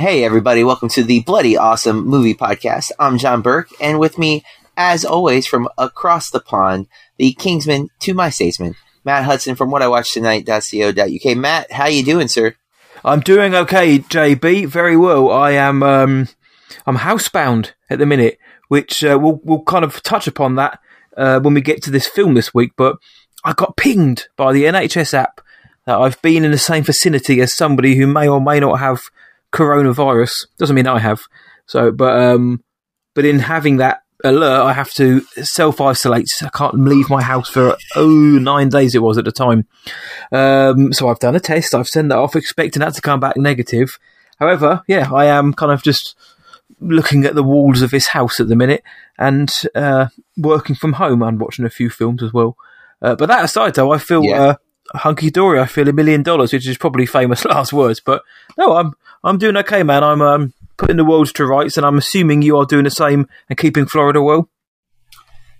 Hey, everybody, welcome to the Bloody Awesome Movie Podcast. I'm John Burke, and with me, as always, from across the pond, the Kingsman to my statesman, Matt Hudson from what I watched tonight.co.uk. Matt, how you doing, sir? I'm doing okay, JB. Very well. I am um, I'm housebound at the minute, which uh, we'll we'll kind of touch upon that uh, when we get to this film this week. But I got pinged by the NHS app that I've been in the same vicinity as somebody who may or may not have coronavirus. Doesn't mean I have. So, but um, but in having that alert, I have to self isolate. I can't leave my house for oh nine days. It was at the time. Um, so I've done a test. I've sent that off, expecting that to come back negative. However, yeah, I am kind of just looking at the walls of this house at the minute and uh, working from home and watching a few films as well. Uh, but that aside, though, I feel Yeah. uh, hunky dory. I feel a million dollars, which is probably famous last words. But no, I'm I'm doing okay, man. I'm um, putting the world to rights, and I'm assuming you are doing the same and keeping Florida well.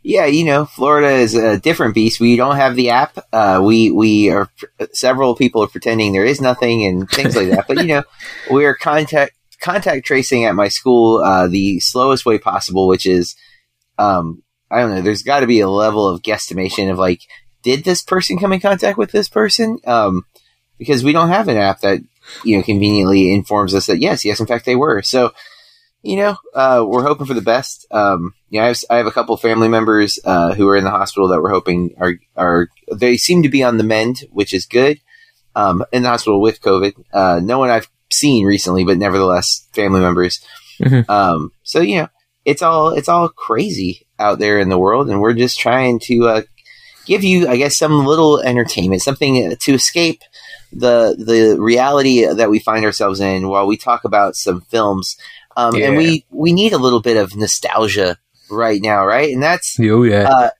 Yeah, you know, Florida is a different beast. We don't have the app. Uh, we we are several people are pretending there is nothing and things like that. But you know, we are contact contact tracing at my school uh, the slowest way possible, which is, um, I don't know. There's got to be a level of guesstimation of like, did this person come in contact with this person? Um, because we don't have an app that you know conveniently informs us that yes, yes, in fact they were. So you know, uh, we're hoping for the best. Um, yeah, I have, I have a couple family members uh, who are in the hospital that we're hoping are are they seem to be on the mend, which is good. Um, in the hospital with COVID, uh, no one I've seen recently, but nevertheless, family members. Mhm. Um, so you know, it's all it's all crazy out there in the world, and we're just trying to uh, give you, I guess, some little entertainment, something to escape the the reality that we find ourselves in while we talk about some films. Um, Yeah. And we we need a little bit of nostalgia right now, right? And that's Oh yeah, uh,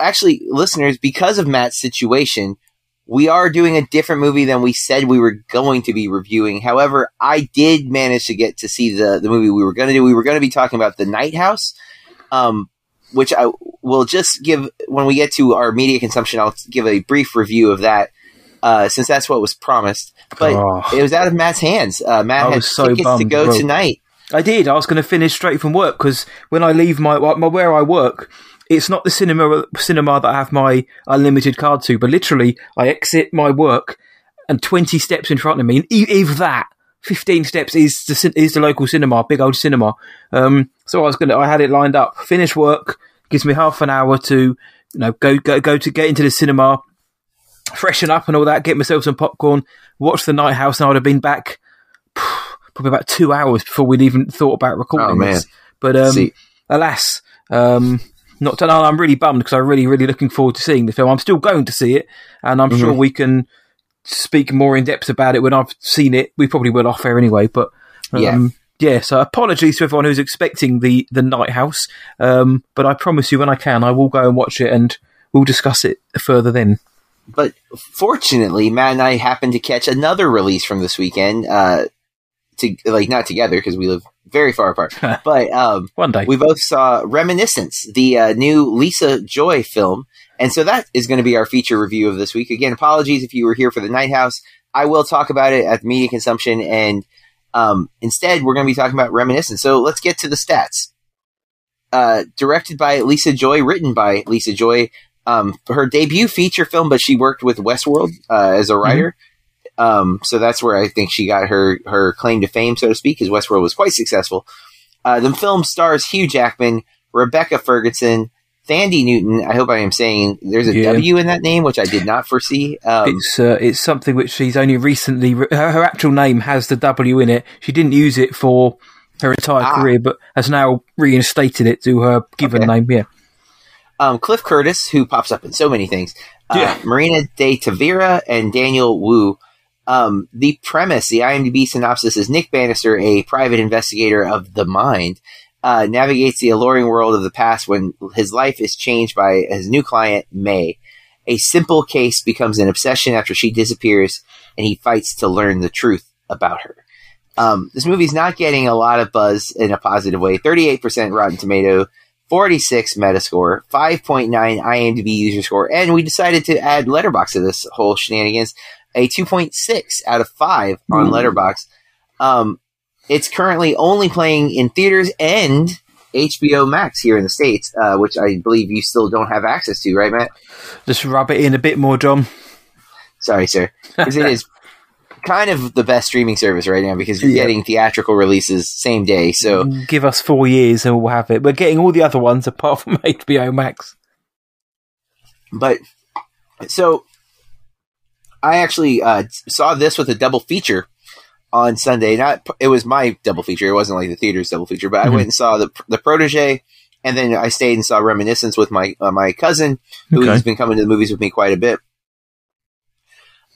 actually, listeners, because of Matt's situation, we are doing a different movie than we said we were going to be reviewing. However, I did manage to get to see the, the movie we were going to do. We were going to be talking about The Night House, um, which I will just give when we get to our media consumption. I'll give a brief review of that. Uh, since that's what was promised, but Oh. it was out of Matt's hands. Uh, Matt I had was so tickets to go bro. tonight. I did. I was going to finish straight from work because when I leave my, my where I work, it's not the cinema cinema that I have my unlimited card to, but literally I exit my work and twenty steps in front of me, and if that. 15 steps is the, is the local cinema, big old cinema. Um, so I was gonna, I had it lined up. Finish work, gives me half an hour to, you know, go, go, go to get into the cinema, freshen up and all that, get myself some popcorn, watch the Night House, and I would have been back probably about two hours before we'd even thought about recording Oh, man. this. But um, alas, um, not done. I'm really bummed because I'm really, really looking forward to seeing the film. I'm still going to see it, and I'm Mm-hmm. sure we can speak more in depth about it when I've seen it. We probably will off air anyway, but um, Yeah. yeah. So apologies to everyone who's expecting the the Night House, um, but I promise you, when I can, I will go and watch it, and we'll discuss it further then. But fortunately, Matt and I happened to catch another release from this weekend. Uh, to like not together because we live very far apart. but um, One day, we both saw Reminiscence, the uh, new Lisa Joy film, and so that is going to be our feature review of this week. Again, apologies if you were here for the Night House. I will talk about it at media consumption, and um, instead we're going to be talking about Reminiscence. So let's get to the stats. Uh, directed by Lisa Joy, written by Lisa Joy. Um, her debut feature film, but she worked with Westworld uh, as a writer. Um, so that's where I think she got her her claim to fame, so to speak, because Westworld was quite successful. Uh, the film stars Hugh Jackman, Rebecca Ferguson, Thandi Newton. I hope I am saying there's a W Yeah. in that name, which I did not foresee. Um, it's uh, it's something which she's only recently her, her actual name has the W in it. She didn't use it for her entire Ah. career, but has now reinstated it to her given Okay. name. Yeah, um, Cliff Curtis, who pops up in so many things, uh, Yeah. Marina de Tavira, and Daniel Wu. Um, the premise, the IMDb synopsis is Nick Bannister, a private investigator of the mind, uh, navigates the alluring world of the past when his life is changed by his new client, May. A simple case becomes an obsession after she disappears, and he fights to learn the truth about her. Um, this movie's not getting a lot of buzz in a positive way. 38% Rotten Tomato, 46 Metascore, 5.9 IMDb user score, and we decided to add Letterboxd to this whole shenanigans. A 2.6 out of 5 on Ooh. Letterboxd. Um, it's currently only playing in theaters and HBO Max here in the states, uh, which I believe you still don't have access to, right, Matt? Just rub it in a bit more, John. Sorry, sir, because it is kind of the best streaming service right now because you're Yeah. getting theatrical releases same day. So Give us four years and we'll have it. We're getting all the other ones apart from HBO Max. But so I actually uh, saw this with a double feature on Sunday. Not it was my double feature. It wasn't like the theater's double feature, but I Mhm. went and saw the the protege, and then I stayed and saw Reminiscence with my uh, my cousin, who Okay. has been coming to the movies with me quite a bit.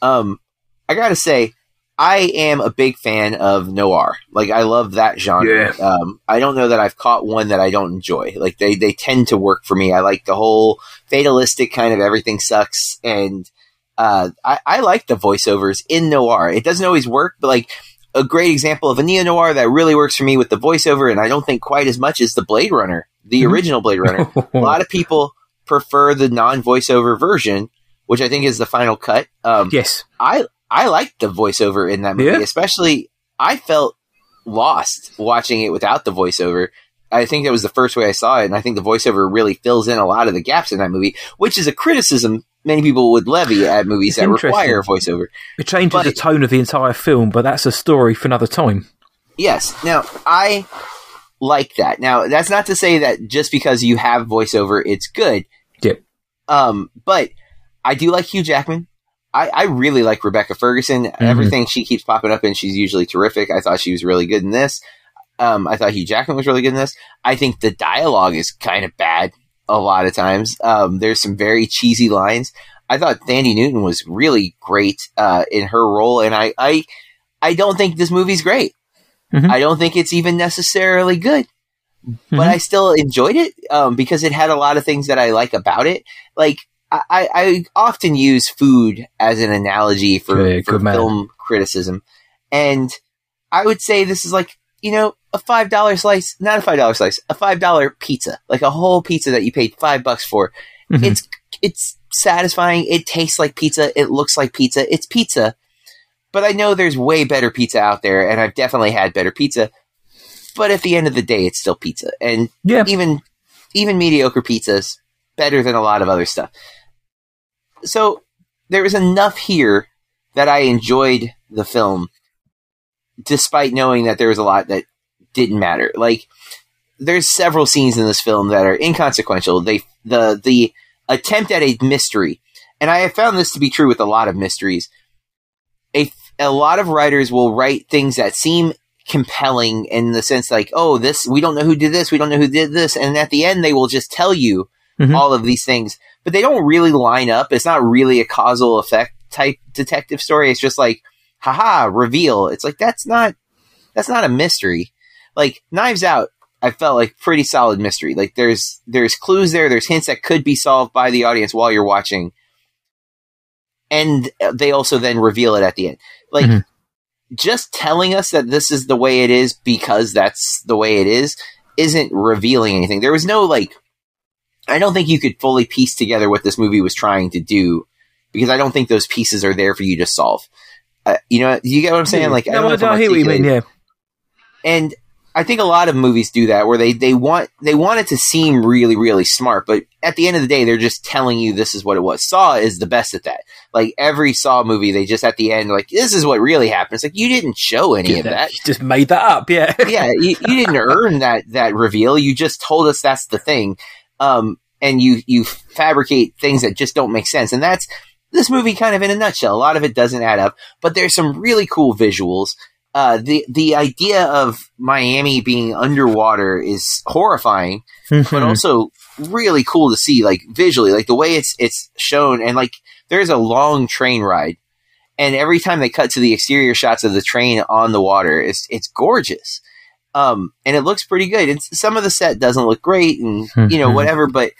Um, I gotta say. I am a big fan of noir. Like I love that genre. Um, I don't know that I've caught one that I don't enjoy. Like they they tend to work for me. I like the whole fatalistic kind of everything sucks and uh, I, I like the voiceovers in noir. It doesn't always work, but like a great example of a neo noir that really works for me with the voiceover, and I don't think quite as much as the Blade Runner, the Mhm. original Blade Runner. a lot of people prefer the non voiceover version, which I think is the final cut. Um, yes. I I liked the voiceover in that movie, Yeah. especially I felt lost watching it without the voiceover. I think that was the first way I saw it, and I think the voiceover really fills in a lot of the gaps in that movie, which is a criticism many people would levy at movies It's that require a voiceover. It changes But- the tone of the entire film, but that's a story for another time. Yes. Now, I like that. Now, that's not to say that just because you have voiceover, it's good. Yep. Um, but I do like Hugh Jackman. I, I really like Rebecca Ferguson. Mm-hmm. Everything she keeps popping up in, she's usually terrific. I thought she was really good in this. Um, I thought Hugh Jackman was really good in this. I think the dialogue is kind of bad a lot of times. Um, there's some very cheesy lines. I thought Thandi Newton was really great uh, in her role, and I, I, I don't think this movie's great. Mhm. I don't think it's even necessarily good, but Mhm. I still enjoyed it um, because it had a lot of things that I like about it. Like I, I often use food as an analogy for, Yeah, for man. film criticism, and I would say this is like you know a five dollar slice, not a five dollar slice, a five dollar pizza, like a whole pizza that you paid five bucks for. Mhm. It's it's satisfying. It tastes like pizza. It looks like pizza. It's pizza. But I know there's way better pizza out there, and I've definitely had better pizza. But at the end of the day, it's still pizza, and yeah. even even mediocre pizzas better than a lot of other stuff. So there was enough here that I enjoyed the film, despite knowing that there was a lot that didn't matter. Like there's several scenes in this film that are inconsequential. They the the attempt at a mystery, and I have found this to be true with a lot of mysteries. A a lot of writers will write things that seem compelling in the sense like, oh, this we don't know who did this, we don't know who did this, and at the end they will just tell you Mhm. all of these things, but they don't really line up. It's not really a causal effect type detective story. It's just like, haha, reveal. It's like that's not that's not a mystery. Like Knives Out, I felt like pretty solid mystery. Like there's there's clues there, there's hints that could be solved by the audience while you're watching, and they also then reveal it at the end. Like Mhm. just telling us that this is the way it is because that's the way it is isn't revealing anything. There was no like I don't think you could fully piece together what this movie was trying to do because I don't think those pieces are there for you to solve. Uh, you know, you get what I'm saying? Like, I no, don't know I, if I'm hear what you mean. Yeah. and I think a lot of movies do that where they, they want they want it to seem really really smart, but at the end of the day, they're just telling you this is what it was. Saw is the best at that. Like every Saw movie, they just at the end like this is what really happened. It's like you didn't show any of that. You just made that up. Yeah. yeah, you, you didn't earn that that reveal. You just told us that's the thing, um, and you you fabricate things that just don't make sense. And that's this movie kind of in a nutshell. A lot of it doesn't add up, but there's some really cool visuals. Uh, the the idea of Miami being underwater is horrifying, but Mhm. also really cool to see, like visually, like the way it's it's shown, and like there's a long train ride, and every time they cut to the exterior shots of the train on the water, it's it's gorgeous, um, and it looks pretty good. It's some of the set doesn't look great, and you know Mhm. whatever, but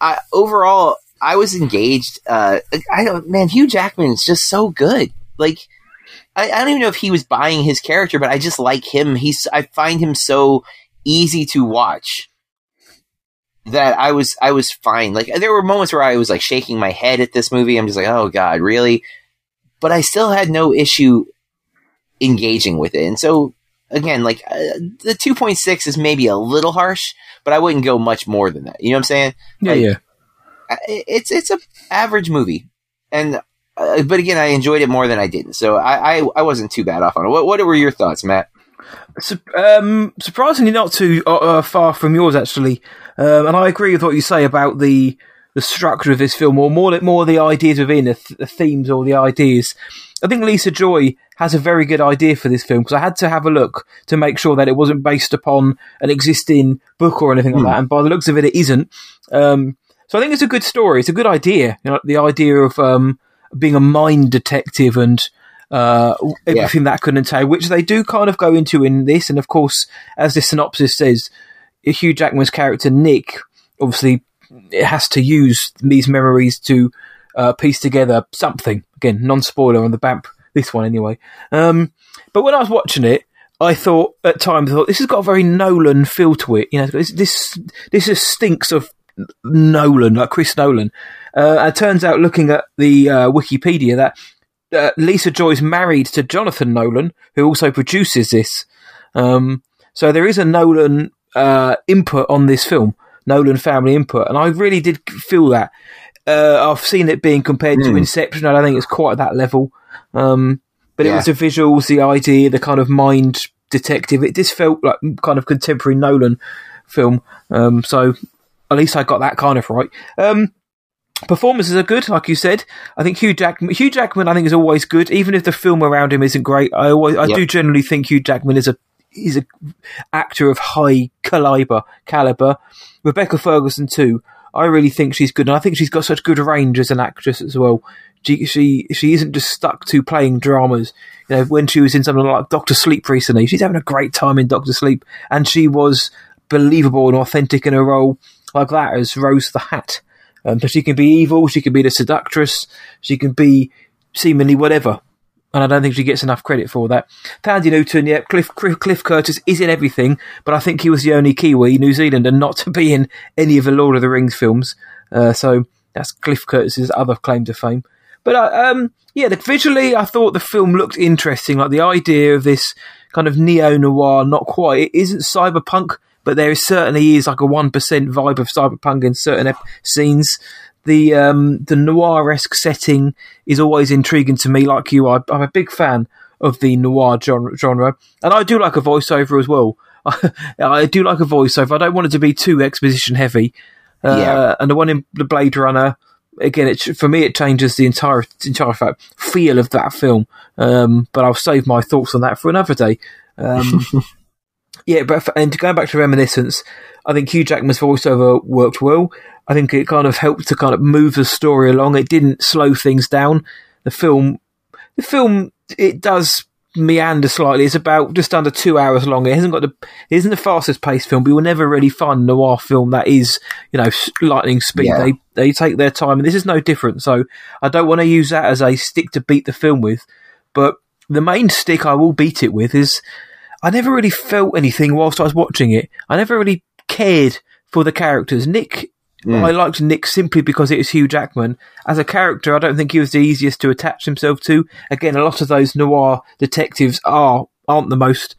I, overall, I was engaged. Uh, I don't, man, Hugh Jackman is just so good. Like, I, I don't even know if he was buying his character, but I just like him. He's, I find him so easy to watch that I was, I was fine. Like, there were moments where I was like shaking my head at this movie. I'm just like, oh god, really? But I still had no issue engaging with it, and so again, like uh, the two point six is maybe a little harsh, but I wouldn't go much more than that. You know what I'm saying? Yeah, Like, yeah. I- It's it's a average movie, and uh, but again, I enjoyed it more than I didn't. So I I, I wasn't too bad off on it. What what were your thoughts, Matt? Su- um, surprisingly, not too uh, uh, far from yours, actually. Um, and I agree with what you say about the the structure of this film, or more more the ideas within the, th- the themes or the ideas. I think Lisa Joy has a very good idea for this film because I had to have a look to make sure that it wasn't based upon an existing book or anything like that. And by the looks of it, it isn't. Um, so I think it's a good story. It's a good idea. You know, the idea of um, being a mind detective and uh, everything that could entail, which they do kind of go into in this. And of course, as the synopsis says, Hugh Jackman's character Nick obviously it has to use these memories to uh, piece together something. Again, non spoiler on the BAMP, this one anyway. Um, but when I was watching it, I thought at times I thought this has got a very Nolan feel to it. You know, this this just stinks of Nolan, like Chris Nolan. Uh, it turns out, looking at the uh, Wikipedia, that uh, Lisa Joy's married to Jonathan Nolan, who also produces this. Um, so there is a Nolan uh, input on this film, Nolan family input, and I really did feel that. Uh, I've seen it being compared to Hmm. Inception. I don't think it's quite at that level, um, but it was the visuals, the idea, the kind of mind detective. It just felt like kind of contemporary Nolan film. Um, so at least I got that kind of right. Um, performances are good, like you said. I think Hugh Jackman, Hugh Jackman, I think is always good, even if the film around him isn't great. I always, I Yep. do generally think Hugh Jackman is a is a actor of high caliber. Caliber. Rebecca Ferguson too. I really think she's good, and I think she's got such good range as an actress as well. She she, she isn't just stuck to playing dramas. You know, when she was in something like Doctor Sleep recently, she's having a great time in Doctor Sleep, and she was believable and authentic in her role like that as Rose the Hat. Um, so she can be evil, she can be the seductress, she can be seemingly whatever. And I don't think she gets enough credit for that. Thandi Newton, yeah, Cliff, Cliff, Cliff Curtis is in everything, but I think he was the only Kiwi, New Zealander, not to be in any of the Lord of the Rings films. Uh, so that's Cliff Curtis's other claim to fame. But uh, um, yeah, the, visually, I thought the film looked interesting. Like the idea of this kind of neo noir, not quite. It isn't cyberpunk, but there is certainly is like a one percent vibe of cyberpunk in certain ep- scenes. The um, the noir esque setting is always intriguing to me. Like you, I, I'm a big fan of the noir genre, genre, and I do like a voiceover as well. I do like a voiceover. I don't want it to be too exposition heavy. Uh, Yeah. And the one in the Blade Runner, again, it for me it changes the entire entire fact, feel of that film. Um, but I'll save my thoughts on that for another day. Um, yeah, but and going back to reminiscence, I think Hugh Jackman's voiceover worked well. I think it kind of helped to kind of move the story along. It didn't slow things down. The film, the film, it does meander slightly. It's about just under two hours long. It hasn't got the, it isn't the fastest paced film, but you'll never really find a noir film that is, you know, lightning speed. Yeah. They they take their time, and this is no different. So I don't want to use that as a stick to beat the film with, but the main stick I will beat it with is I never really felt anything whilst I was watching it. I never really cared for the characters. Nick, Mm. I liked Nick simply because it was Hugh Jackman. As a character, I don't think he was the easiest to attach himself to. Again, a lot of those noir detectives are aren't the most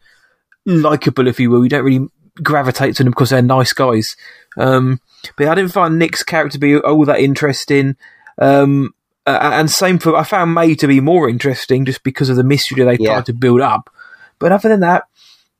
likable, if you will. You don't really gravitate to them because they're nice guys. Um, but I didn't find Nick's character to be all that interesting. Um, uh, and same for I found May to be more interesting just because of the mystery they Yeah. tried to build up. But other than that,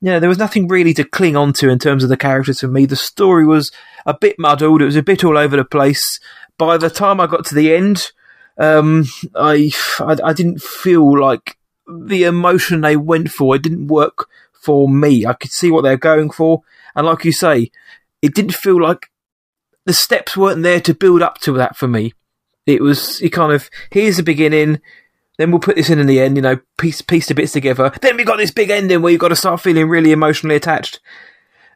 you know, there was nothing really to cling on to in terms of the characters for me. The story was a bit muddled. It was a bit all over the place. By the time I got to the end, um, I, I I didn't feel like the emotion they went for. It didn't work for me. I could see what they're going for, and like you say, it didn't feel like the steps weren't there to build up to that for me. It was it kind of here's the beginning, then we'll put this in in the end. You know, piece piece the bits together. Then we got this big ending where you've got to start feeling really emotionally attached.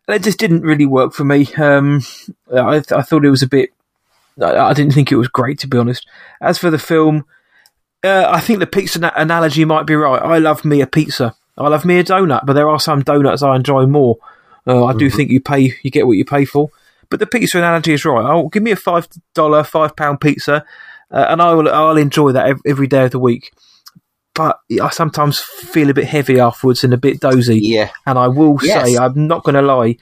And it just didn't really work for me. Um, I I thought it was a bit. I, I didn't think it was great to be honest. As for the film, uh, I think the pizza na- analogy might be right. I love me a pizza. I love me a donut, but there are some donuts I enjoy more. Uh, I do think you pay, you get what you pay for. But the pizza analogy is right. Oh, give me a five dollar, five pound pizza, uh, and I will, I'll enjoy that every day of the week. but I sometimes feel a bit heavy afterwards and a bit dozy. Yeah. And I will Yes. say, I'm not going to lie,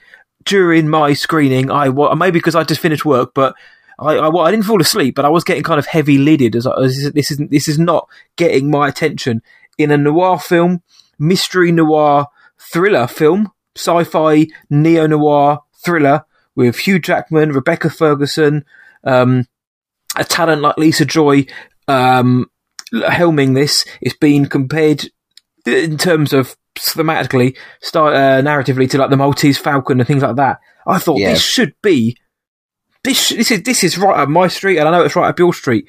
during my screening, I maybe because I just finished work, but I, I, well, I didn't fall asleep, but I was getting kind of heavy lidded as, I, as this isn't this is not getting my attention in a noir film, mystery noir thriller film, sci-fi neo noir thriller with Hugh Jackman, Rebecca Ferguson, um, a talent like Lisa Joy um, helming this. It's been compared in terms of thematically, start, uh, narratively to like the Maltese Falcon and things like that. I thought Yeah. this should be this. This is this is right up my street, and I know it's right up your street,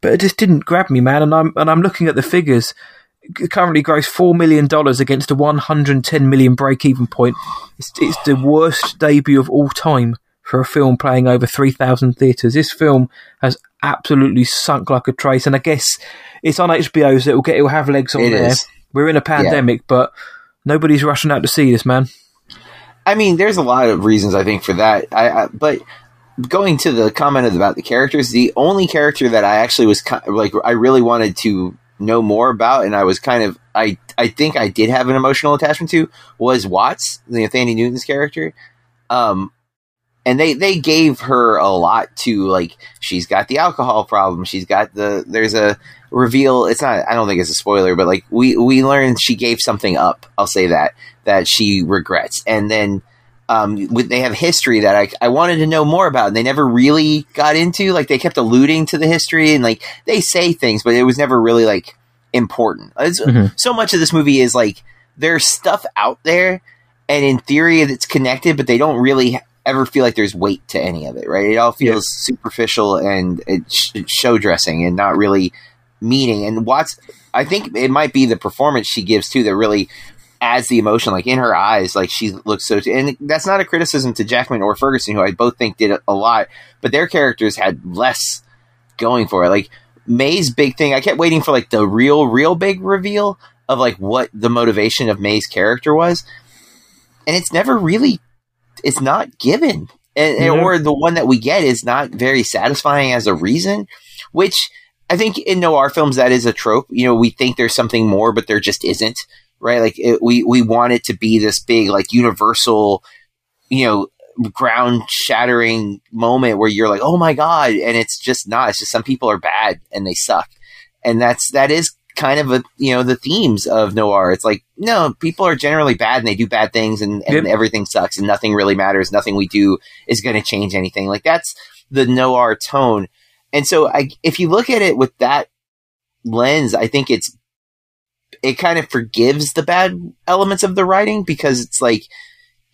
but it just didn't grab me, man. And I'm and I'm looking at the figures. It currently grossed four million dollars against a 110 million break-even point. It's, it's the worst debut of all time for a film playing over 3,000 theatres. This film has absolutely sunk like a trace, and I guess it's on HBO, so it'll get it'll have legs on It there. is. We're in a pandemic, but nobody's rushing out to see this, man. I mean, there's a lot of reasons I think for that. I, I but going to the comment about the characters, the only character that I actually was ki- like I really wanted to know more about, and I was kind of I I think I did have an emotional attachment to was Watts, Thandiwe Newton's character. Um, and they they gave her a lot to like she's got the alcohol problem she's got the there's a reveal it's not i don't think it's a spoiler but like we we learned she gave something up i'll say that that she regrets and then um with, they have history that I, I wanted to know more about and they never really got into like they kept alluding to the history and like they say things but it was never really like important Mhm. so much of this movie is like there's stuff out there and in theory it's connected but they don't really ever feel like there's weight to any of it right? It all feels superficial and it's sh- show dressing and not really meaning. And watts i think it might be the performance she gives too that really adds the emotion. Like in her eyes like she looks so and that's not a criticism to jackman or ferguson who i both think did a lot but their characters had less going for it. Like may's big thing i kept waiting for like the real real big reveal of like what the motivation of may's character was. And it's never really it's not given. And, or the one that we get is not very satisfying as a reason which i think in noir films that is a trope. You know we think there's something more but there just isn't right? Like it, we we want it to be this big like universal you know ground shattering moment where you're like oh my god and it's just not. It's just some people are bad and they suck. And that's that is kind of a you know the themes of noir. It's like no people are generally bad and they do bad things and, and Yep. everything sucks and nothing really matters. Nothing we do is going to change anything. Like that's the noir tone. And so I, if you look at it with that lens i think it's it kind of forgives the bad elements of the writing because it's like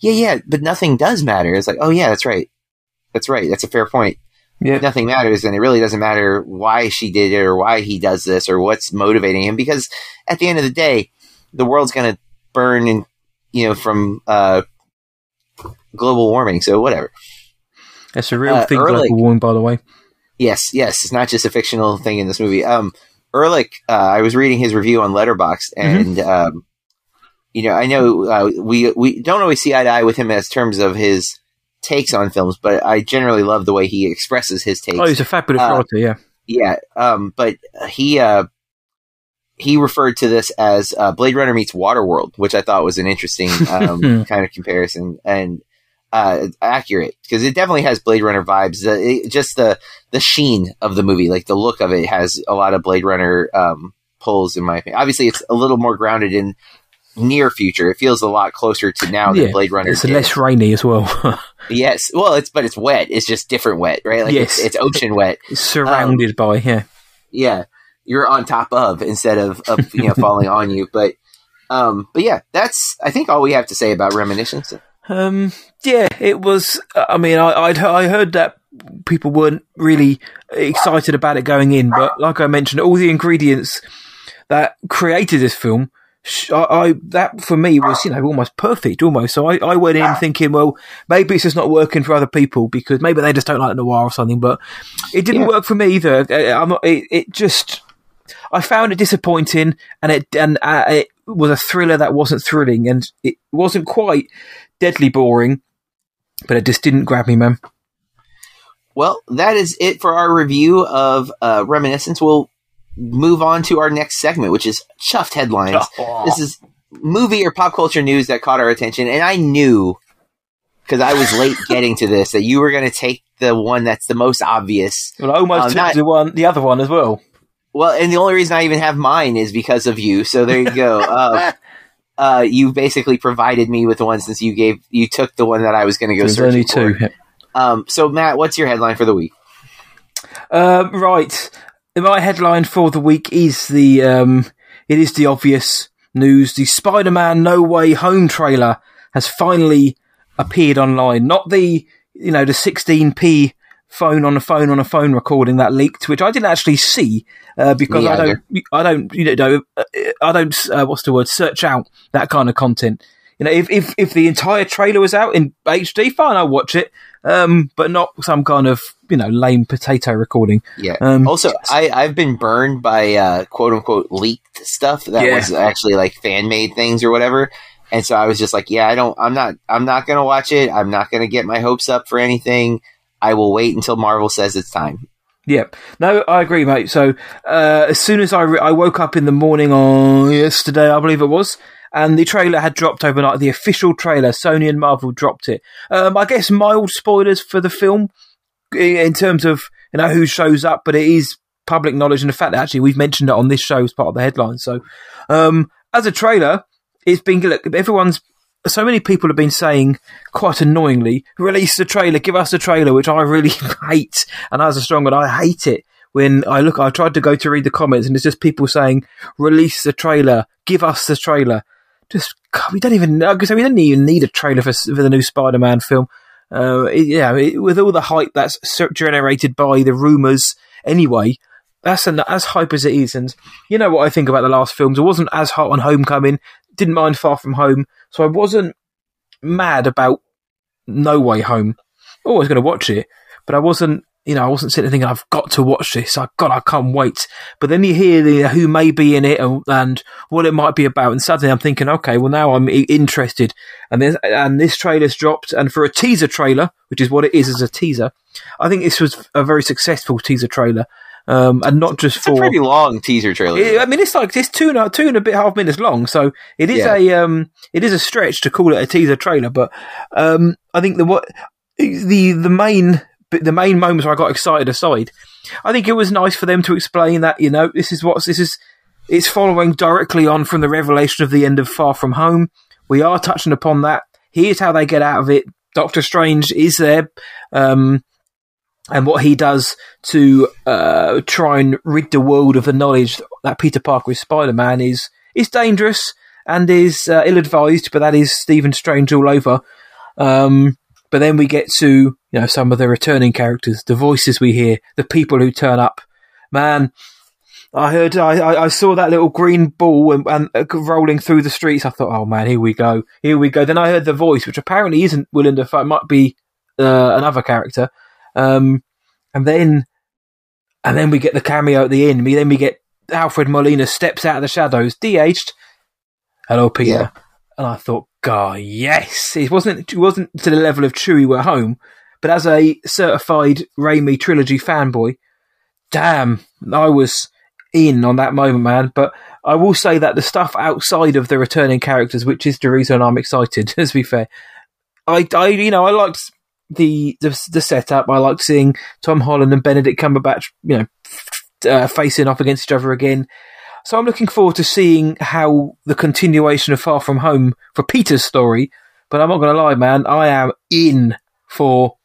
yeah yeah but nothing does matter. It's like oh yeah that's right. That's right. That's a fair point Yeah. nothing matters and it really doesn't matter why she did it or why he does this or what's motivating him because at the end of the day the world's going to burn and you know from uh global warming so whatever That's a real Uh, thing, Ehrlich- global warming, by the way. yes yes it's not just a fictional thing in this movie um Ehrlich, uh, I was reading his review on Letterboxd, and um, you know, I know uh, we we don't always see eye to eye with him as terms of his takes on films, but I generally love the way he expresses his takes. Oh, he's a fabulous Uh, writer, yeah. Yeah, um, but he uh, he referred to this as uh, Blade Runner meets Waterworld, which I thought was an interesting um, kind of comparison and uh, accurate because it definitely has Blade Runner vibes. The, it, just the the sheen of the movie, like the look of it, has a lot of Blade Runner um, pulls in my opinion. Obviously, it's a little more grounded in near future. It feels a lot closer to now than Blade Runner. It's did. less rainy as well. yes, well, it's but it's wet. It's just different wet, right? Like Yes. it's, it's ocean wet. it's surrounded by, yeah. yeah, you're on top of instead of, of you know falling on you. But um, but yeah, that's I think all we have to say about reminiscence. Um, yeah, it was. I mean, I I'd, I heard that people weren't really excited about it going in, but like I mentioned, all the ingredients that created this film, I, I that for me was you know almost perfect, almost. So I, I went in thinking, well, maybe it's just not working for other people because maybe they just don't like noir or something. But it didn't Yeah. work for me either. Uh, I'm not, it, it just. I found it disappointing, and it and uh, it was a thriller that wasn't thrilling, and it wasn't quite deadly boring, but it just didn't grab me, man. Well, that is it for our review of uh, Reminiscence. We'll move on to our next segment, which is chuffed headlines. This is movie or pop culture news that caught our attention, and I knew because I was late getting to this that you were going to take the one that's the most obvious. Well, I almost Um, took not- the one, the other one as well. Well, and the only reason I even have mine is because of you. So there you go. Uh, uh, you basically provided me with one since you gave you took the one that I was going to go There's searching only for. two. Um, so Matt, what's your headline for the week? Um, right. My headline for the week is the um, it is the obvious news. The Spider-Man No Way Home trailer has finally appeared online. Not the you know the 16p phone on a phone on a phone recording that leaked, which I didn't actually see uh, because I don't I don't you know uh, I don't uh, what's the word search out that kind of content. You know, if, if if the entire trailer was out in HD, fine, I'll watch it. Um, but not some kind of you know lame potato recording. Yeah. Um, also, I, I've been burned by uh, quote unquote leaked stuff that Yeah. was actually like fan made things or whatever. And so I was just like, yeah, I don't, I'm not, I'm not going to watch it. I'm not going to get my hopes up for anything. I will wait until Marvel says it's time. Yep. No, I agree, mate. So uh, as soon as I re- I woke up in the morning on yesterday, I believe it was, and the trailer had dropped overnight. The official trailer, Sony and Marvel dropped it. Um, I guess mild spoilers for the film in terms of you know who shows up, but it is public knowledge, and the fact that actually we've mentioned it on this show as part of the headline. So um, as a trailer, it's been look, everyone's. So many people have been saying, quite annoyingly, release the trailer, give us the trailer, which I really hate. And as a strong one, I hate it when I look. I tried to go to read the comments, and it's just people saying, "Release the trailer, give us the trailer." Just God, we don't even because we don't even need a trailer for, for the new Spider-Man film. Uh, yeah, it, with all the hype that's generated by the rumors, anyway. That's an, as hype as it is, and you know what I think about the last films. I wasn't as hot on Homecoming, didn't mind Far From Home, so I wasn't mad about No Way Home. Always going to watch it, but I wasn't, you know, I wasn't sitting there thinking I've got to watch this. I God, I can't wait. But then you hear the who may be in it and, and what it might be about, and suddenly I'm thinking, okay, well now I'm interested. And this and this trailer's dropped, and for a teaser trailer, which is what it is as a teaser, I think this was a very successful teaser trailer, um, and not just It's a pretty long teaser trailer. it- I mean, it's like it's two and a, two and a bit half minutes long, so it is Yeah. a um, it is a stretch to call it a teaser trailer. But um, I think the what the the main the main moments where I got excited aside, I think it was nice for them to explain that you know this is what this is. It's following directly on from the revelation of the end of Far From Home. We are touching upon that. Here's how they get out of it. Doctor Strange is there. Um, and what he does to uh, try and rid the world of the knowledge that Peter Parker is Spider Man is is dangerous and is uh, ill advised, but that is Stephen Strange all over. Um, but then we get to you know some of the returning characters, the voices we hear, the people who turn up. Man, I heard, I, I- saw that little green ball and, and uh, rolling through the streets. I thought, oh man, here we go, here we go. Then I heard the voice, which apparently isn't Willem Dafoe, might be uh, another character. Um, and then, and then we get the cameo at the end. We then we get Alfred Molina steps out of the shadows, de-aged. Hello, Peter. Yeah. And I thought, God, yes. It wasn't. It wasn't to the level of Chewie we're home, but as a certified Raimi trilogy fanboy, damn, I was in on that moment, man. But I will say that the stuff outside of the returning characters, which is the reason I'm excited, to be fair, I, I, you know, I liked the the, the setup. I liked seeing Tom Holland and Benedict Cumberbatch, you know, uh, facing off against each other again. So I'm looking forward to seeing how the continuation of Far From Home for Peter's story. But I'm not going to lie, man, I am in for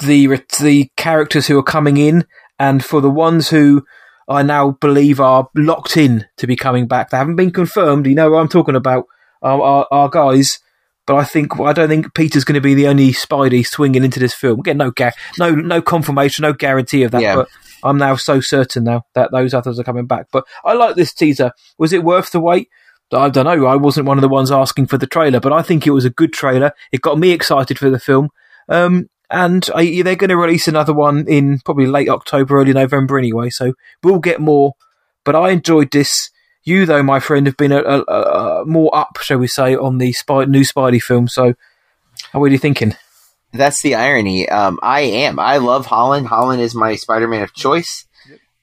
the the characters who are coming in, and for the ones who I now believe are locked in to be coming back. They haven't been confirmed. You know what I'm talking about, our, our, our guys. But I think I don't think Peter's going to be the only Spidey swinging into this film. Again, no ga- no no confirmation, no guarantee of that. Yeah. But I'm now so certain now that those others are coming back. But I like this teaser. Was it worth the wait? I don't know. I wasn't one of the ones asking for the trailer, but I think it was a good trailer. It got me excited for the film. Um, and I, they're going to release another one in probably late October, early November anyway. So we'll get more. But I enjoyed this. You, though, my friend, have been a, a, a more up, shall we say, on the spy, new Spidey film. So, how are you thinking? That's the irony. Um, I am. I love Holland. Holland is my Spider-Man of choice.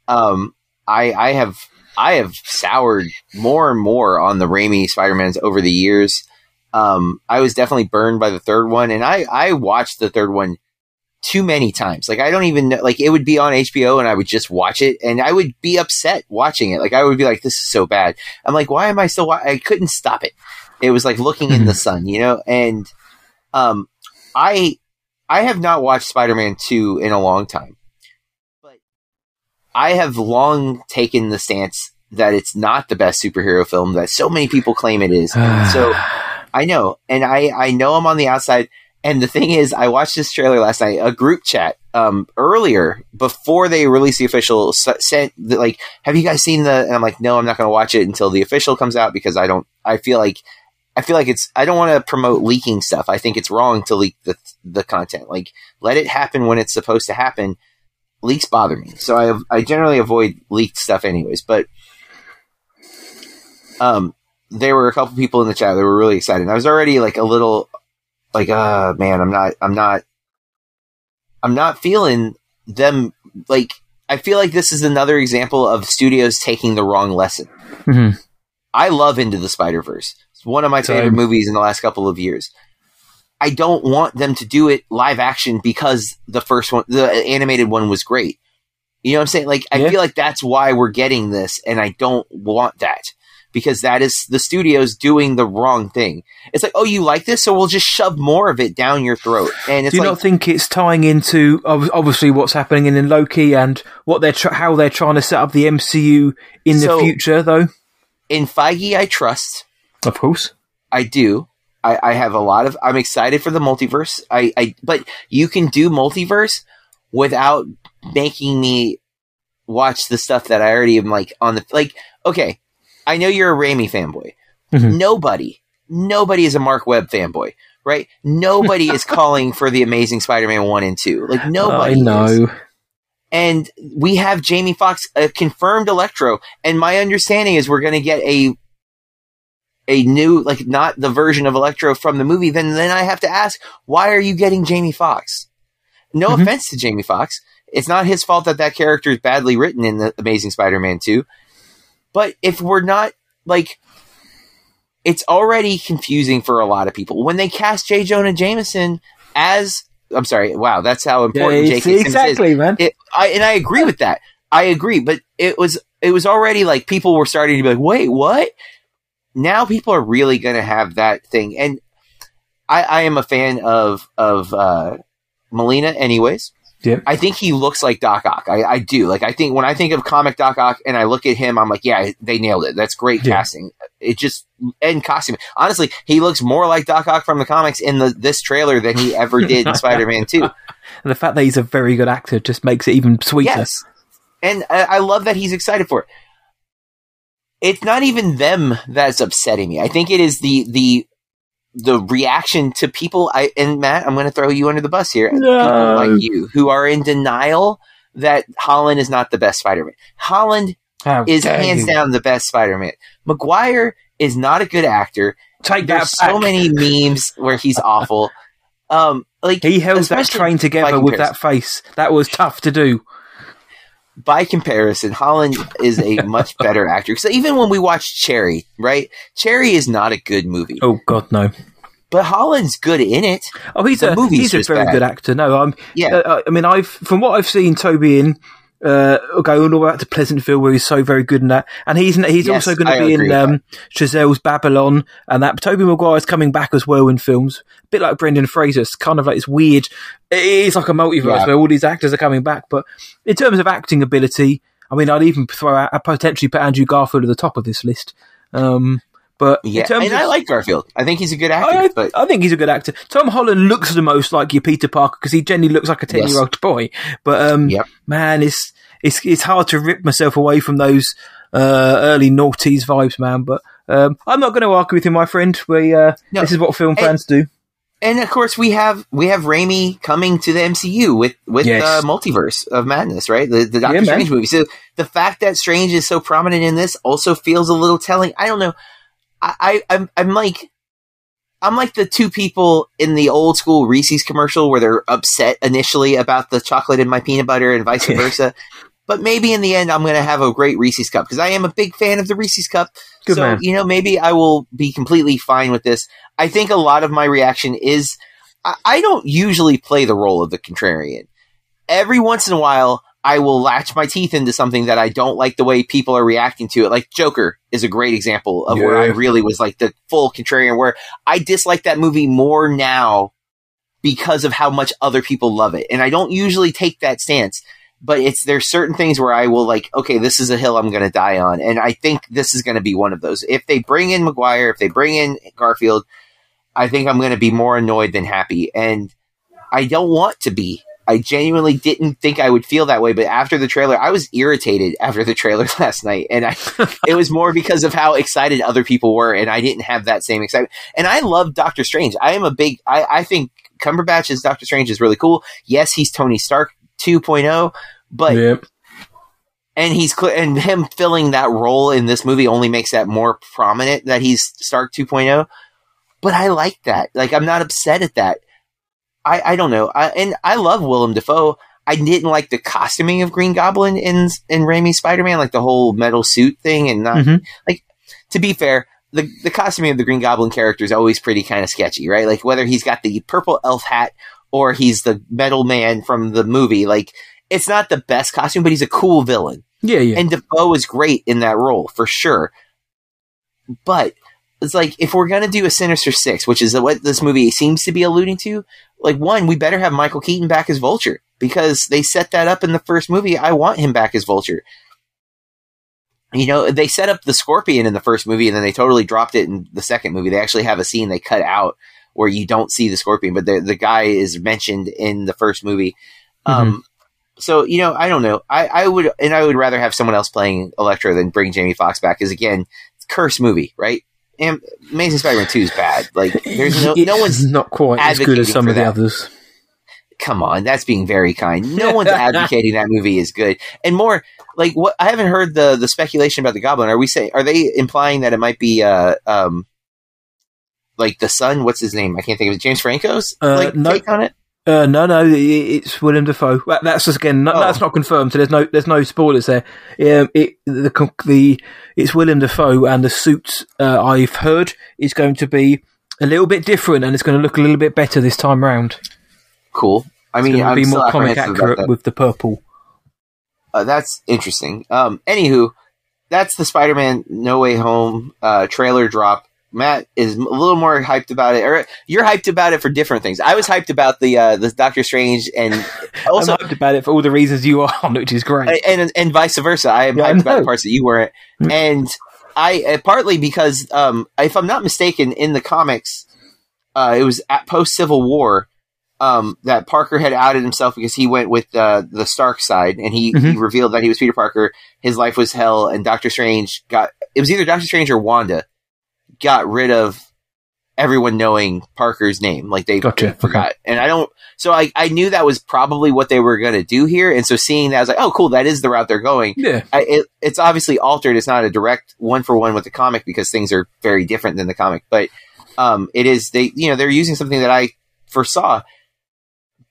Um, I I have I have soured more and more on the Raimi Spider Mans over the years. Um, I was definitely burned by the third one, and I I watched the third one too many times. Like I don't even know. Like it would be on HBO, and I would just watch it, and I would be upset watching it. Like I would be like, "This is so bad." I'm like, "Why am I still?" Wa-? I couldn't stop it. It was like looking in the sun, you know. And um, I I have not watched Spider Man two in a long time, but I have long taken the stance that it's not the best superhero film that so many people claim it is. So I know, and I I know I'm on the outside. And the thing is, I watched this trailer last night, a group chat um, earlier before they released the official. Sent like, have you guys seen the? And I'm like, no, I'm not going to watch it until the official comes out because I don't. I feel like I feel like it's. I don't want to promote leaking stuff. I think it's wrong to leak the the content. Like, let it happen when it's supposed to happen. Leaks bother me, so I I generally avoid leaked stuff anyways. But um, there were a couple people in the chat that were really excited. I was already like a little like, uh, man, I'm not, I'm not, I'm not feeling them. Like, I feel like this is another example of studios taking the wrong lesson. Mhm. I love Into the Spider Verse. It's one of my Same. favorite movies in the last couple of years. I don't want them to do it live action because the first one, the animated one, was great. You know what I'm saying? Like, I Yeah. feel like that's why we're getting this, and I don't want that because that is the studios doing the wrong thing. It's like, oh, you like this, so we'll just shove more of it down your throat. And it's Do you like, not think it's tying into obviously what's happening in, in Loki and what they're tr- how they're trying to set up the MCU in So- the future, though? in Feige, I trust. Of course. I do. I, I have a lot of. I'm excited for the multiverse. I, I, but you can do multiverse without making me watch the stuff that I already am like on the like. Okay, I know you're a Raimi fanboy. Mhm. Nobody, nobody is a Marc Webb fanboy, right? Nobody is calling for the Amazing Spider-Man one and two. Like nobody. I is know. and we have Jamie Foxx a confirmed Electro, and my understanding is we're going to get a a new like not the version of Electro from the movie. Then then I have to ask, why are you getting Jamie Foxx? No Mhm. offense to Jamie Foxx, it's not his fault that that character is badly written in the Amazing Spider-Man two. But if we're not like. It's already confusing for a lot of people. When they cast J. Jonah Jameson as I'm sorry, wow, that's how important Yeah, J.K. Simmons is exactly, man. it, I and I agree with that. I agree, but it was it was already like people were starting to be like, wait, what? Now people are really going to have that thing, and I, I am a fan of of uh, Molina, anyways. Yep. I think he looks like Doc Ock. I, I do. Like I think when I think of comic Doc Ock and I look at him, I'm like, yeah, they nailed it. That's great Yeah. casting. It just and costume. Honestly, he looks more like Doc Ock from the comics in the this trailer than he ever did in Spider-Man Two. And the fact that he's a very good actor just makes it even sweeter. Yes, and I, I love that he's excited for it. It's not even them that's upsetting me. I think it is the the the reaction to people. I and Matt, I'm going to throw you under the bus here. No. People like you who are in denial that Holland is not the best Spider-Man. Holland How is hands you. down the best Spider-Man. Maguire is not a good actor. Take There's so many memes where he's awful. Um, like He held that train by together with that face. That was tough to do. By comparison, Holland is a much better actor. So even when we watch Cherry, right? Cherry is not a good movie, Oh God, no. but Holland's good in it. Oh, he's The a he's a very bad. good actor. No, I'm. Yeah. Uh, I mean, I've from what I've seen Tobey in. Uh, going all the way back to Pleasantville, where he's so very good in that, and he's he's Yes, also going to be in um, Chazelle's Babylon, and that Tobey Maguire's coming back as well in films, a bit like Brendan Fraser. It's kind of like it's weird. It is like a multiverse Yeah. where all these actors are coming back, but in terms of acting ability, I mean, I'd even throw out, I'd potentially put Andrew Garfield at the top of this list. Um, but Yeah, in terms and of, I like Garfield. I think he's a good actor, I, but I think he's a good actor. Tom Holland looks the most like your Peter Parker because he generally looks like a ten year old boy. But um, Yep. man, it's it's it's hard to rip myself away from those uh, early noughties vibes, man. But um, I'm not going to argue with you, my friend. We uh, No. this is what film And- fans do. and of course we have we have Raimi coming to the MCU with with Yes. uh, Multiverse of Madness, right? The the Doctor Yeah, man. Strange movie. So the fact that Strange is so prominent in this also feels a little telling. I don't know. I, I I'm I'm like I'm like the two people in the old school Reese's commercial where they're upset initially about the chocolate in my peanut butter and vice versa. But maybe in the end, I'm going to have a great Reese's cup because I am a big fan of the Reese's cup. Good so, man. you know, maybe I will be completely fine with this. I think a lot of my reaction is I, I don't usually play the role of the contrarian. Every once in a while, I will latch my teeth into something that I don't like the way people are reacting to it. Like Joker is a great example of where I really was like the full contrarian, where I dislike that movie more now because of how much other people love it. And I don't usually take that stance, but it's there's certain things where I will like, okay, this is a hill I'm going to die on, and I think this is going to be one of those. If they bring in Maguire, if they bring in Garfield, I think I'm going to be more annoyed than happy, and I don't want to be. I genuinely didn't think I would feel that way, but after the trailer, I was irritated after the trailer last night, and I it was more because of how excited other people were, and I didn't have that same excitement. And I love Doctor Strange. I am a big. I, I think Cumberbatch as Doctor Strange is really cool. Yes, he's Tony Stark 2.0, but yeah. and he's cl- and him filling that role in this movie only makes that more prominent that he's Stark 2.0. But I like that. Like I'm not upset at that. I I don't know. I, and I love Willem Dafoe. I didn't like the costuming of Green Goblin in in Raimi's Spider Man, like the whole metal suit thing, and not Mhm. like. To be fair, the the costuming of the Green Goblin character is always pretty kind of sketchy, right? Like whether he's got the purple elf hat or he's the metal man from the movie, like it's not the best costume, but he's a cool villain. Yeah, yeah. And Dafoe is great in that role for sure. But it's like if we're gonna do a Sinister Six, which is what this movie seems to be alluding to, like one, we better have Michael Keaton back as Vulture because they set that up in the first movie. I want him back as Vulture. You know, they set up the Scorpion in the first movie and then they totally dropped it in the second movie. They actually have a scene they cut out where you don't see the Scorpion, but the the guy is mentioned in the first movie. Um, so you know, I don't know. I, I would, and I would rather have someone else playing Electro than bring Jamie Foxx back. Because again, curse movie, right? And Amazing Spider-Man Two is bad. Like, there's no, no one's. not quite as good as some of the that. others. Come on, that's being very kind. No one's advocating that movie is good, and more like what I haven't heard the the speculation about the Goblin. Are we saying? Are they implying that it might be uh um like the son? What's his name? I can't think of it. James Franco's Uh, like no. take on it. Uh, no, no, it's William Dafoe. That's just again, no, Oh. that's not confirmed. So there's no, there's no spoilers there. Um, it the the it's William Dafoe, and the suit uh, I've heard is going to be a little bit different, and it's going to look a little bit better this time round. Cool. I It's mean, going to I'm be more comic accurate with the purple. Uh, that's interesting. Um, anywho, that's the Spider-Man No Way Home uh, trailer drop. Matt is a little more hyped about it, or you're hyped about it for different things. I was hyped about the uh, the Doctor Strange, and also I'm hyped about it for all the reasons you are, which is great. and and vice versa. I am Yeah, I hyped about the parts that you weren't, Mm. and I uh, partly because um, if I'm not mistaken, in the comics, uh, it was at post Civil War um, that Parker had outed himself because he went with uh, the Stark side, and he, he Mhm. revealed that he was Peter Parker. His life was hell, and Doctor Strange got it was either Doctor Strange or Wanda got rid of everyone knowing Parker's name. Like they, Gotcha, forgot. And I don't so I, I knew that was probably what they were gonna do here. And so seeing that I was like, oh cool, that is the route they're going. yeah, I, it, it's obviously altered. It's not a direct one for one with the comic because things are very different than the comic. But um, it is they you know they're using something that I foresaw.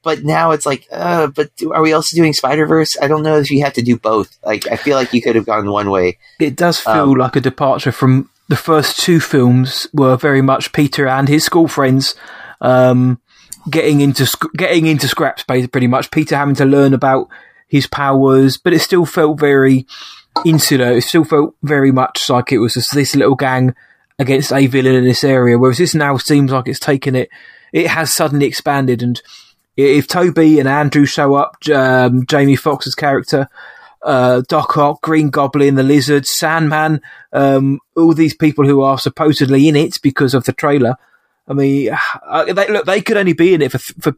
But now it's like, uh, but do, are we also doing Spider Verse? I don't know if you have to do both. Like, I feel like you could have gone one way. it does feel Um, like a departure from the first two films. Were very much Peter and his school friends. Um, getting into getting into scraps, pretty much. Peter having to learn about his powers, but it still felt very insular. It still felt very much like it was just this little gang against a villain in this area. Whereas this now seems like it's taken it. It has suddenly expanded, and if Tobey and Andrew show up, um, Jamie Foxx's character, uh, Doc Ock, Green Goblin, the Lizard, Sandman, um, all these people who are supposedly in it because of the trailer. I mean, uh, they, look, they could only be in it for, for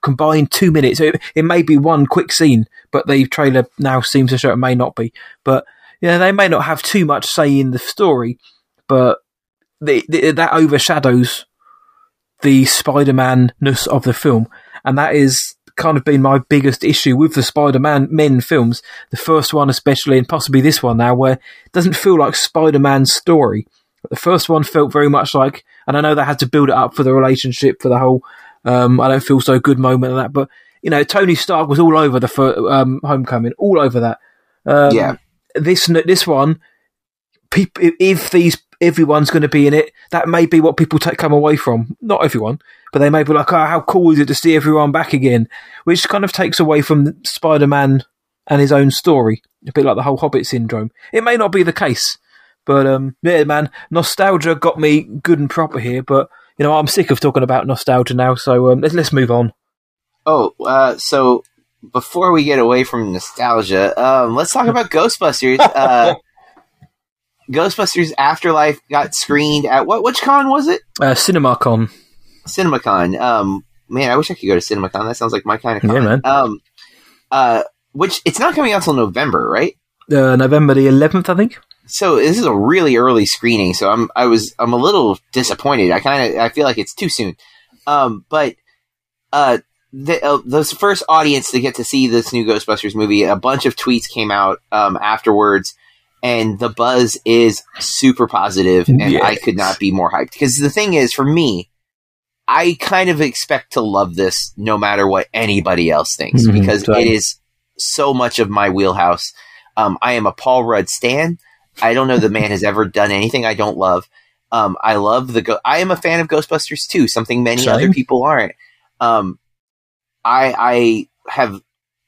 combined two minutes. It, it may be one quick scene, but the trailer now seems to show it may not be. But yeah, they may not have too much say in the story, but the, the, that overshadows the Spider-Man ness of the film, and that is kind of been my biggest issue with the Spider-Man men films. The first one, especially, and possibly this one now, where it doesn't feel like Spider-Man's story. But the first one felt very much like, and I know they had to build it up for the relationship, for the whole um, I don't feel so good moment of that, but you know, Tony Stark was all over the fir- um, Homecoming, all over that. Um, Yeah. This this one, people, if these everyone's going to be in it, that may be what people take come away from. Not everyone, but they may be like, "Oh, how cool is it to see everyone back again?" Which kind of takes away from Spider Man and his own story, a bit like the whole Hobbit syndrome. It may not be the case, but um, yeah, man, nostalgia got me good and proper here. But you know, I'm sick of talking about nostalgia now, so um, let's let's move on. Oh, uh, so before we get away from nostalgia, um, let's talk about Ghostbusters. Uh, Ghostbusters Afterlife got screened at what? Which con was it? Uh, CinemaCon, CinemaCon. Um, man, I wish I could go to CinemaCon. That sounds like my kind of con. Yeah, man. Um, uh, which it's not coming out till November, right? uh, November the 11th, I think. So this is a really early screening. So I'm I was I'm a little disappointed. I kind of I feel like it's too soon. Um, but uh, the uh, those first audience to get to see this new Ghostbusters movie, a bunch of tweets came out um, afterwards, and the buzz is super positive, and Yes. I could not be more hyped. Because the thing is, for me, I kind of expect to love this no matter what anybody else thinks, Mhm, because same. it is so much of my wheelhouse. Um, I am a Paul Rudd stan. I don't know the man has ever done anything I don't love. Um, I love the go. I am a fan of Ghostbusters too, something many Same. other people aren't. Um, I I have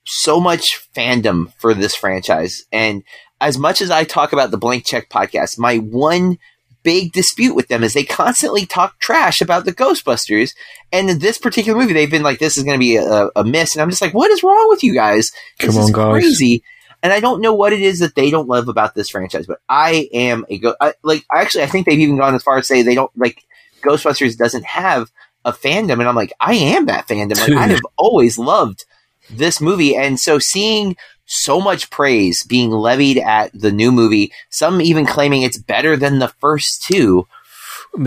so much fandom for this franchise, and as much as I talk about the Blank Check podcast, my one big dispute with them is they constantly talk trash about the Ghostbusters. And in this particular movie, they've been like, "This is going to be a, a miss," and I'm just like, "What is wrong with you guys? This Come is guys. crazy." And I don't know what it is that they don't love about this franchise, but I am a go. I, like, actually, I think they've even gone as far as say they don't like Ghostbusters doesn't have a fandom, and I'm like, I am that fandom. Like, I have always loved this movie, and so seeing so much praise being levied at the new movie, some even claiming it's better than the first two.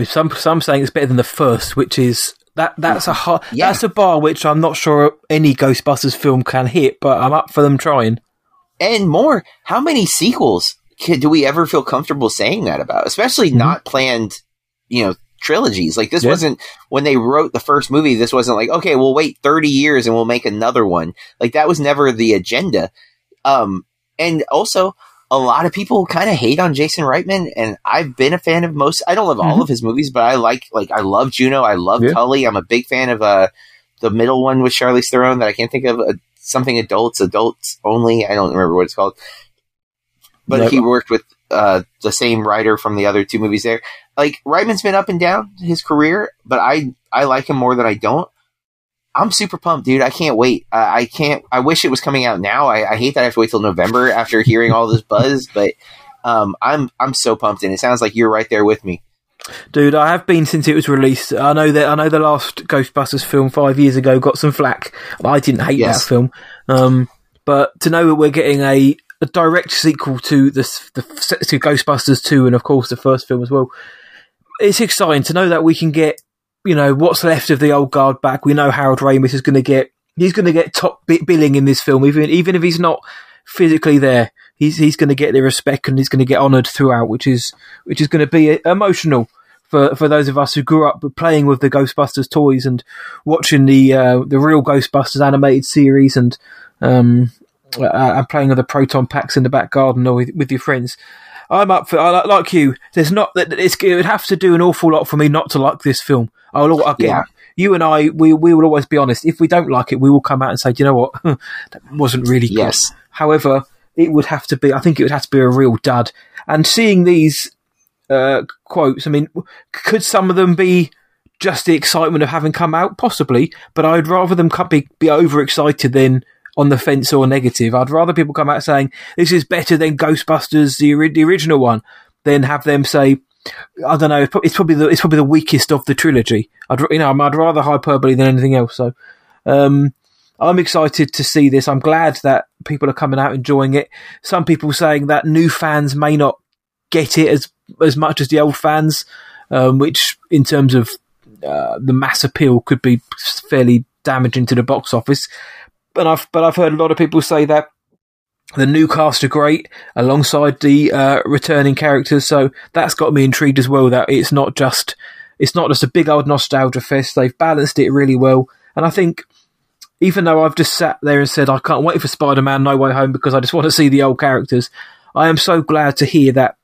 Some some saying it's better than the first, which is that that's a hard, Yeah. that's a bar which I'm not sure any Ghostbusters film can hit, but I'm up for them trying. and more. How many sequels can, do we ever feel comfortable saying that about? Especially Mhm. not planned, you know, trilogies. Like this Yeah. wasn't when they wrote the first movie. This wasn't like okay, we'll wait thirty years and we'll make another one. Like that was never the agenda. Um, and also. A lot of people kind of hate on Jason Reitman, and I've been a fan of most. I don't love all Mhm. of his movies, but I like like I love Juno. I love Yeah. Tully. I'm a big fan of uh the middle one with Charlize Theron that I can't think of. Uh, something adults, adults only. I don't remember what it's called but Yep. he worked with uh, the same writer from the other two movies there. Like Reitman's been up and down his career, but I I like him more than I don't. I'm super pumped, dude. I can't wait. I, I can't. I wish it was coming out now. I, I hate that I have to wait till November after hearing all this buzz, but um, I'm I'm so pumped, and it sounds like you're right there with me. Dude, I have been since it was released. I know that I know the last Ghostbusters film five years ago got some flack. I didn't hate Yes. that film, um, but to know that we're getting a, a direct sequel to the, the to Ghostbusters two, and of course the first film as well, it's exciting to know that we can get you know what's left of the old guard back. We know Harold Ramis is going to get he's going to get top bi- billing in this film, even even if he's not physically there. He's he's going to get the respect and he's going to get honoured throughout, which is which is going to be uh, emotional for for those of us who grew up playing with the Ghostbusters toys and watching the uh, the real Ghostbusters animated series and um uh, and playing with the proton packs in the back garden or with, with your friends. I'm up for I like, you. There's not that it's it would have to do an awful lot for me not to like this film. I'll again. Yeah. You and I, we we will always be honest. If we don't like it, we will come out and say, "Do you know what, that wasn't really good." Yes, However, it would have to be. I think it would have to be a real dud. And seeing these uh, quotes, I mean, could some of them be just the excitement of having come out? Possibly, but I'd rather them be be overexcited than on the fence or negative. I'd rather people come out saying this is better than Ghostbusters, the, the original one, than have them say. I don't know. it's probably the it's probably the weakest of the trilogy. I'd you know I'd rather hyperbole than anything else. So, um, I'm excited to see this. I'm glad that people are coming out enjoying it. Some people saying that new fans may not get it as as much as the old fans, um, which in terms of uh, the mass appeal could be fairly damaging to the box office. But I've but I've heard a lot of people say that the new cast are great alongside the uh, returning characters, so that's got me intrigued as well. That it's not just it's not just a big old nostalgia fest. They've balanced it really well, and I think even though I've just sat there and said I can't wait for Spider-Man No Way Home because I just want to see the old characters, I am so glad to hear that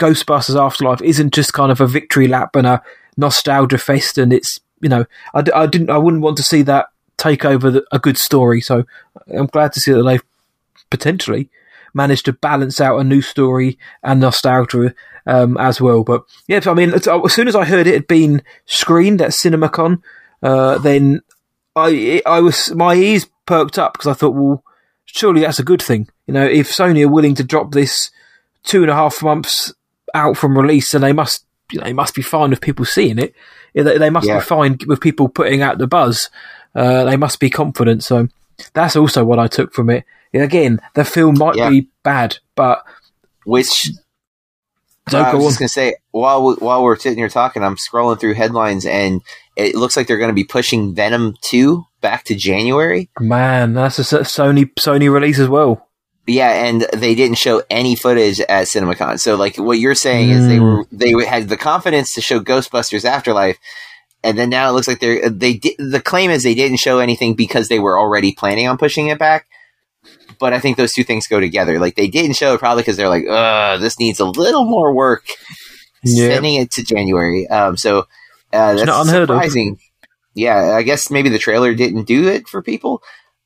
Ghostbusters Afterlife isn't just kind of a victory lap and a nostalgia fest, and it's you know I, I didn't I wouldn't want to see that take over the, a good story. So I'm glad to see that they've potentially managed to balance out a new story and nostalgia um, as well. But yeah, I mean, as soon as I heard it had been screened at CinemaCon, uh, then I I was my ears perked up because I thought, well, surely that's a good thing. You know, if Sony are willing to drop this two and a half months out from release, then they must you know, they must be fine with people seeing it. They, they must yeah. be fine with people putting out the buzz. Uh, they must be confident. So that's also what I took from it. Again, the film might yeah. be bad, but which I was just gonna say while we, while we're sitting here talking, I'm scrolling through headlines and it looks like they're going to be pushing Venom two back to January. Man, that's a Sony Sony release as well. Yeah, and they didn't show any footage at CinemaCon. So, like, what you're saying mm. is they were they had the confidence to show Ghostbusters Afterlife, and then now it looks like they're they di- the claim is they didn't show anything because they were already planning on pushing it back but I think those two things go together. Like they didn't show it probably because they're like, uh, this needs a little more work. Yeah. Sending it to January. Um, so uh, that's not surprising. Of. Yeah, I guess maybe the trailer didn't do it for people.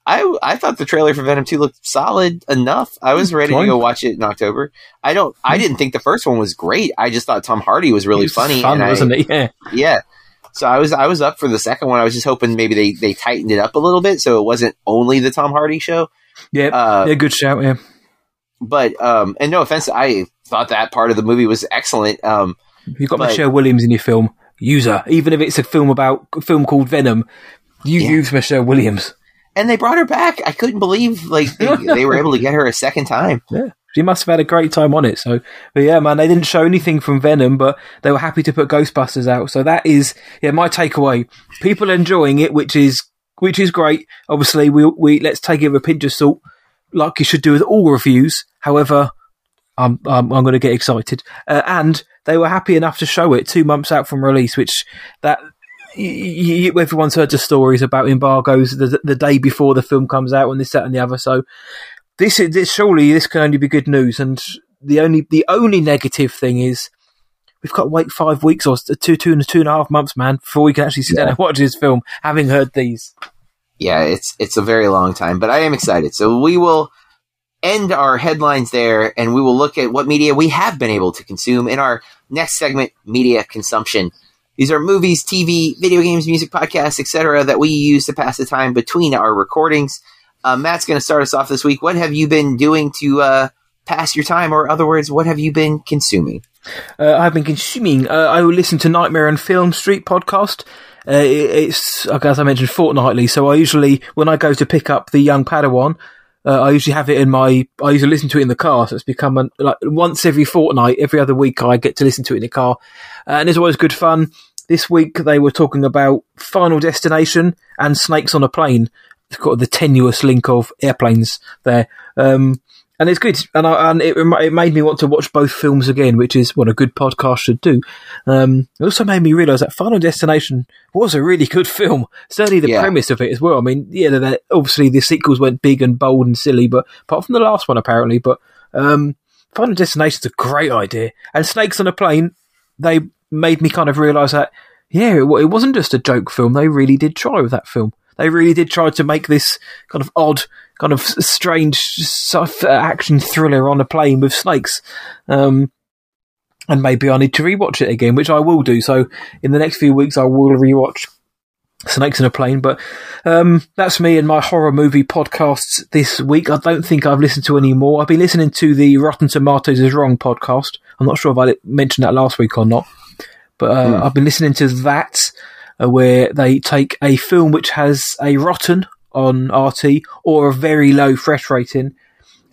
I I thought the trailer for Venom Two looked solid enough. I was ready to go watch it in October. I don't. I didn't think the first one was great. I just thought Tom Hardy was really was funny. Fun, wasn't I, it? Yeah. Yeah. So I was I was up for the second one. I was just hoping maybe they they tightened it up a little bit so it wasn't only the Tom Hardy show. Yeah, uh, yeah, good shout. Yeah, but um, and no offense, I thought that part of the movie was excellent. Um, you got but, Michelle Williams in your film. User, even if it's a film about a film called Venom, you yeah. use Michelle Williams. And they brought her back. I couldn't believe like they, they were able to get her a second time. Yeah she must have had a great time on it. So, but yeah, man, they didn't show anything from Venom, but they were happy to put Ghostbusters out. So that is, yeah, my takeaway. People enjoying it, which is which is great. Obviously, we we let's take it with a pinch of salt, like you should do with all reviews. However, I'm I'm, I'm going to get excited, uh, and they were happy enough to show it two months out from release, which that. Everyone's heard the stories about embargoes the, the day before the film comes out, and this, that, and the other. So, this is this surely this can only be good news. And the only the only negative thing is we've got to wait five weeks or two, two and two and a half months, man, before we can actually sit yeah. down and watch this film, having heard these. Yeah, it's it's a very long time, but I am excited. So we will end our headlines there, and we will look at what media we have been able to consume in our next segment, media consumption. These are movies, TV, video games, music, podcasts, etc., that we use to pass the time between our recordings. Uh, Matt's going to start us off this week. What have you been doing to uh, pass your time, or other words, what have you been consuming? Uh, I've been consuming. Uh, I will listen to Nightmare on Film Street podcast. Uh, it, it's, as I mentioned, fortnightly. So I usually, when I go to pick up the young Padawan, uh, I usually have it in my. I usually listen to it in the car. So it's become an, like once every fortnight, every other week, I get to listen to it in the car, uh, and it's always good fun. This week they were talking about Final Destination and Snakes on a Plane. Got the tenuous link of airplanes there. Um, and it's good, and I, and it it made me want to watch both films again, which is what a good podcast should do. Um, it also made me realise that Final Destination was a really good film. Certainly the yeah. premise of it as well. I mean, yeah, obviously the sequels went big and bold and silly, but apart from the last one, apparently, but um, Final Destination's a great idea. And Snakes on a Plane, they made me kind of realise that yeah, it, it wasn't just a joke film. They really did try with that film. They really did try to make this kind of odd kind of strange sort of action thriller on a plane with snakes. Um, and maybe I need to rewatch it again, which I will do. So in the next few weeks, I will rewatch Snakes in a Plane. But um, that's me and my horror movie podcasts this week. I don't think I've listened to any more. I've been listening to the Rotten Tomatoes is Wrong podcast. I'm not sure if I mentioned that last week or not, but uh, mm. I've been listening to that. Uh, where they take a film which has a rotten on RT or a very low fresh rating,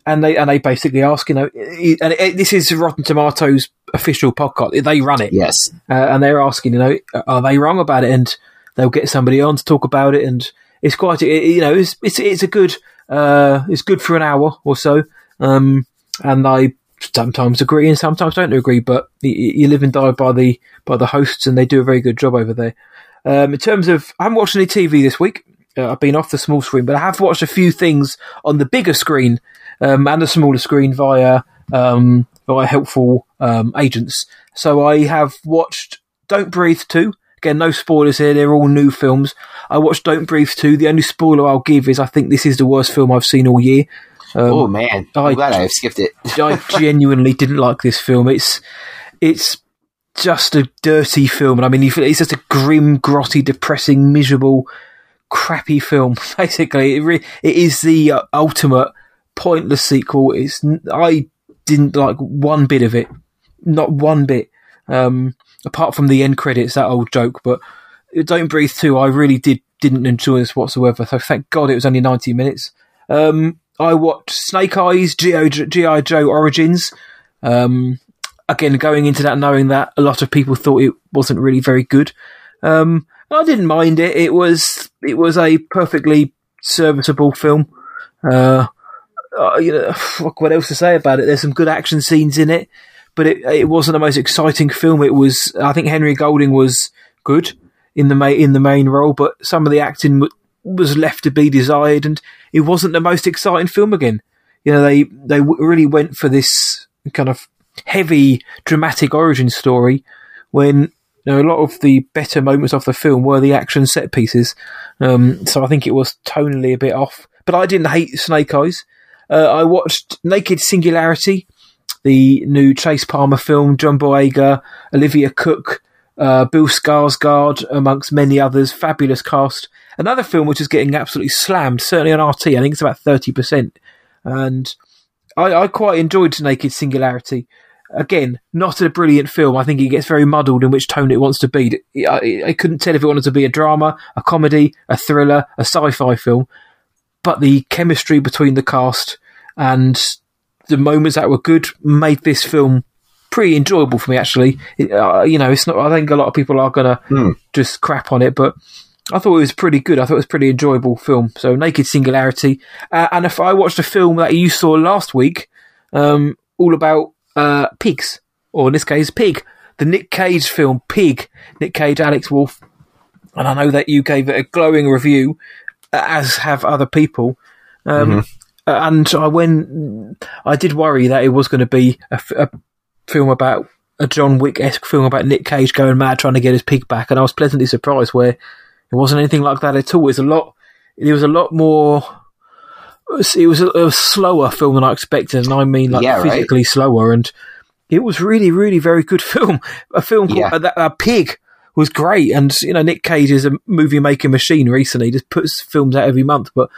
and they and they basically ask, you know, and this is Rotten Tomatoes official podcast. They run it, yes, uh, and they're asking, you know, are they wrong about it? And they'll get somebody on to talk about it, and it's quite, you know, it's it's it's a good, uh, it's good for an hour or so, um, and I sometimes agree and sometimes don't agree, but you, you live and die by the by the hosts, and they do a very good job over there. Um, in terms of, I haven't watched any TV this week. uh, I've been off the small screen, but I have watched a few things on the bigger screen um, and the smaller screen via um, via helpful um, agents. So I have watched Don't Breathe 2. Again, no spoilers here. They're all new films. I watched Don't Breathe 2. The only spoiler I'll give is I think this is the worst film I've seen all year. Um, oh man, I'm I, glad I have skipped it. I genuinely didn't like this film. It's it's just a dirty film, and I mean, it's just a grim, grotty, depressing, miserable, crappy film. Basically, it, re- it is the uh, ultimate pointless sequel. It's I didn't like one bit of it, not one bit. Um, apart from the end credits, that old joke. But Don't Breathe two, I really did didn't enjoy this whatsoever. So thank God it was only ninety minutes. Um, I watched Snake Eyes, G.I. Joe Origins. Um, again, going into that knowing that a lot of people thought it wasn't really very good. Um, I didn't mind it. It was it was a perfectly serviceable film. Uh, uh, you know, what else to say about it? There's some good action scenes in it, but it it wasn't the most exciting film. It was. I think Henry Golding was good in the main in the main role, but some of the acting w- was left to be desired, and it wasn't the most exciting film again. You know, they they really went for this kind of heavy dramatic origin story when you know, a lot of the better moments of the film were the action set pieces. Um, so I think it was tonally a bit off. But I didn't hate Snake Eyes. Uh, I watched Naked Singularity, the new Chase Palmer film, John Boyega, Olivia Cooke, uh, Bill Skarsgård, amongst many others. Fabulous cast. Another film which is getting absolutely slammed, certainly on RT. I think it's about 30%. And I, I quite enjoyed Naked Singularity again, not a brilliant film. I think it gets very muddled in which tone it wants to be. I, I, couldn't tell if it wanted to be a drama, a comedy, a thriller, a sci-fi film. But the chemistry between the cast and the moments that were good made this film pretty enjoyable for me. Actually, it, uh, you know, it's not. I think a lot of people are gonna mm. just crap on it, but I thought it was pretty good. I thought it was a pretty enjoyable film. So, Naked Singularity, uh, and if I watched a film that you saw last week, um, all about uh, pigs, or in this case, Pig, the Nick Cage film Pig. Nick Cage, Alex Wolff, and I know that you gave it a glowing review, as have other people. Um, mm-hmm. And I went, I did worry that it was going to be a, a film about a John Wick esque film about Nick Cage going mad trying to get his pig back, and I was pleasantly surprised where it wasn't anything like that at all. It was a lot. It was a lot more it was a, a, slower film than I expected, and I mean like yeah, physically right? slower. And it was really, really very good film. A film called yeah. uh, Pig was great, and you know Nick Cage is a movie making machine. Recently, just puts films out every month, but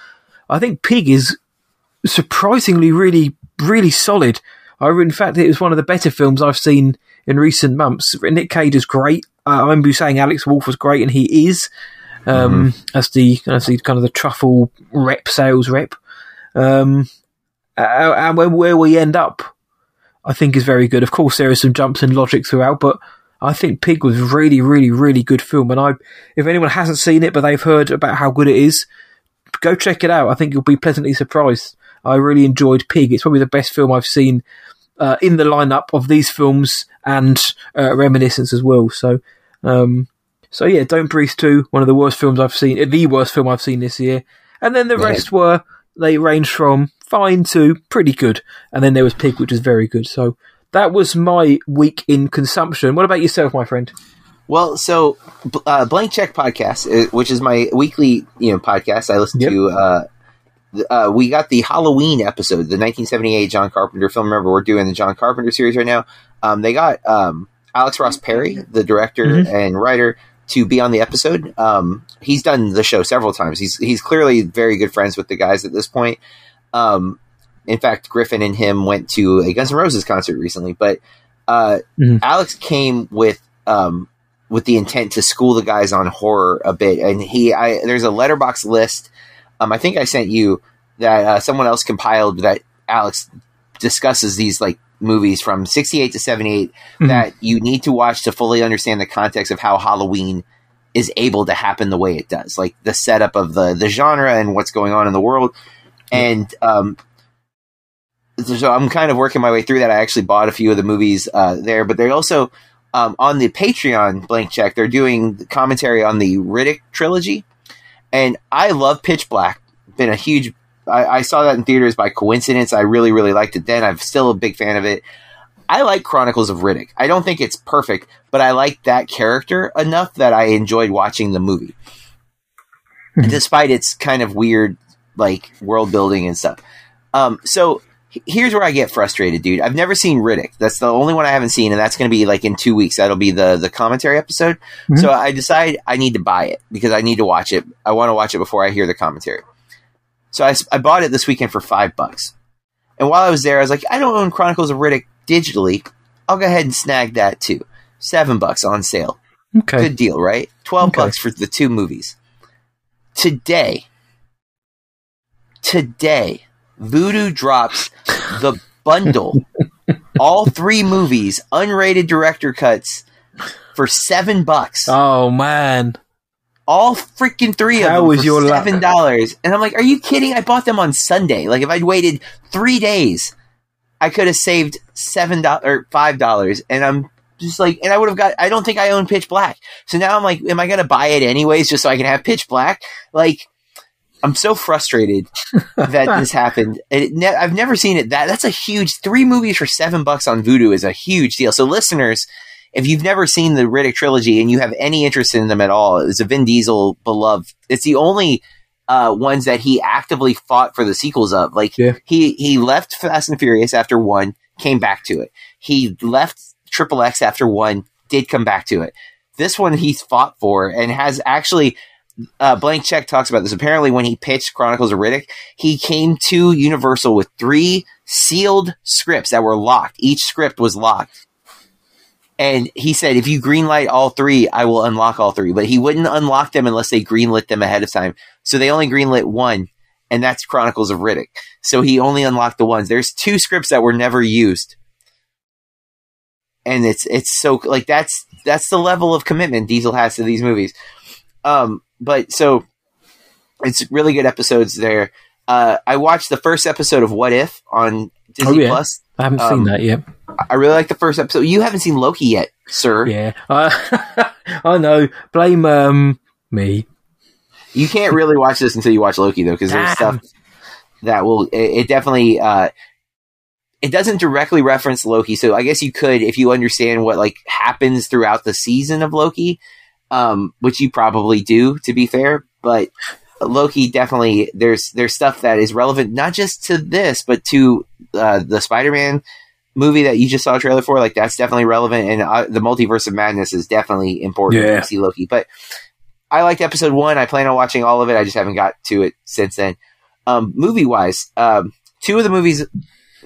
I think Pig is surprisingly really, really solid. I, in fact, it was one of the better films I've seen in recent months. Nick Cage is great. Uh, I remember you saying Alex Wolff was great, and he is. Um, mm-hmm. as the as the kind of the truffle rep sales rep. Um, and where we end up, I think is very good. Of course, there are some jumps in logic throughout, but I think Pig was really, really, really good film. And I, if anyone hasn't seen it but they've heard about how good it is, go check it out. I think you'll be pleasantly surprised. I really enjoyed Pig. It's probably the best film I've seen uh, in the lineup of these films and uh, Reminiscence as well. So, um, so yeah, Don't Breathe 2, one of the worst films I've seen, the worst film I've seen this year. And then the yeah. rest were they range from fine to pretty good. And then there was Pig, which was very good. So that was my week in consumption. What about yourself, my friend? Well, so uh, Blank Check podcast, which is my weekly you know podcast, I listen yep. to. Uh, uh, we got the Halloween episode, the 1978 John Carpenter film. Remember, we're doing the John Carpenter series right now. Um, they got um, Alex Ross Perry, the director mm-hmm. and writer, to be on the episode. Um, he's done the show several times. He's he's clearly very good friends with the guys at this point. Um, in fact, Griffin and him went to a Guns N' Roses concert recently. But uh, mm-hmm. Alex came with um, with the intent to school the guys on horror a bit, and he I, there's a Letterboxd list. Um, I think I sent you that uh, someone else compiled that Alex discusses these like movies from 68 to 78 mm-hmm. that you need to watch to fully understand the context of how Halloween is able to happen the way it does, like the setup of the the genre and what's going on in the world. And um, so I'm kind of working my way through that. I actually bought a few of the movies uh, there, but they're also um, on the Patreon blank check. They're doing commentary on the Riddick trilogy, and I love Pitch Black. Been a huge. I, I saw that in theaters by coincidence. I really, really liked it then. I'm still a big fan of it. I like Chronicles of Riddick. I don't think it's perfect, but I like that character enough that I enjoyed watching the movie, despite its kind of weird like world building and stuff. Um, so here's where I get frustrated, dude. I've never seen Riddick. That's the only one I haven't seen, and that's going to be like in two weeks. That'll be the the commentary episode. Mm-hmm. So I decide I need to buy it because I need to watch it. I want to watch it before I hear the commentary. So I, I bought it this weekend for five bucks. And while I was there, I was like, I don't own Chronicles of Riddick digitally. I'll go ahead and snag that too. Seven bucks on sale. Okay. Good deal, right? Twelve okay. bucks for the two movies. Today, today, Vudu drops the bundle, all three movies, unrated director cuts for seven bucks. Oh man. All freaking three How of them was for your seven dollars. And I'm like, are you kidding? I bought them on Sunday. Like if I'd waited three days, I could have saved seven dollars or five dollars. And I'm just like, and I would have got. I don't think I own Pitch Black, so now I'm like, am I going to buy it anyways just so I can have Pitch Black? Like, I'm so frustrated that this happened. Ne- I've never seen it. That that's a huge three movies for seven bucks on Vudu is a huge deal. So listeners, if you've never seen the Riddick trilogy and you have any interest in them at all, it's a Vin Diesel beloved. It's the only uh, ones that he actively fought for the sequels of. Like yeah. he he left Fast and Furious after one, came back to it. He left Triple X after one, did come back to it. This one he's fought for and has actually uh, Blank Check talks about this. Apparently, when he pitched Chronicles of Riddick, he came to Universal with three sealed scripts that were locked. Each script was locked. And he said, if you greenlight all three, I will unlock all three. But he wouldn't unlock them unless they greenlit them ahead of time. So they only greenlit one, and that's Chronicles of Riddick. So he only unlocked the ones. There's two scripts that were never used. And it's it's so like that's that's the level of commitment Diesel has to these movies. Um, but so it's really good episodes there. Uh, I watched the first episode of What If on Disney oh, yeah. Plus. I haven't um, seen that yet. I really like the first episode. You haven't seen Loki yet, sir. Yeah, uh, I know. Blame um, me. You can't really watch this until you watch Loki, though, because there's stuff that will. It, it definitely. Uh, it doesn't directly reference Loki, so I guess you could, if you understand what like happens throughout the season of Loki, um, which you probably do, to be fair. But Loki definitely there's there's stuff that is relevant not just to this, but to uh, the Spider-Man movie that you just saw a trailer for. Like that's definitely relevant, and uh, the Multiverse of Madness is definitely important yeah. to see Loki. But I liked episode one. I plan on watching all of it. I just haven't got to it since then. Um, movie wise, um, two of the movies.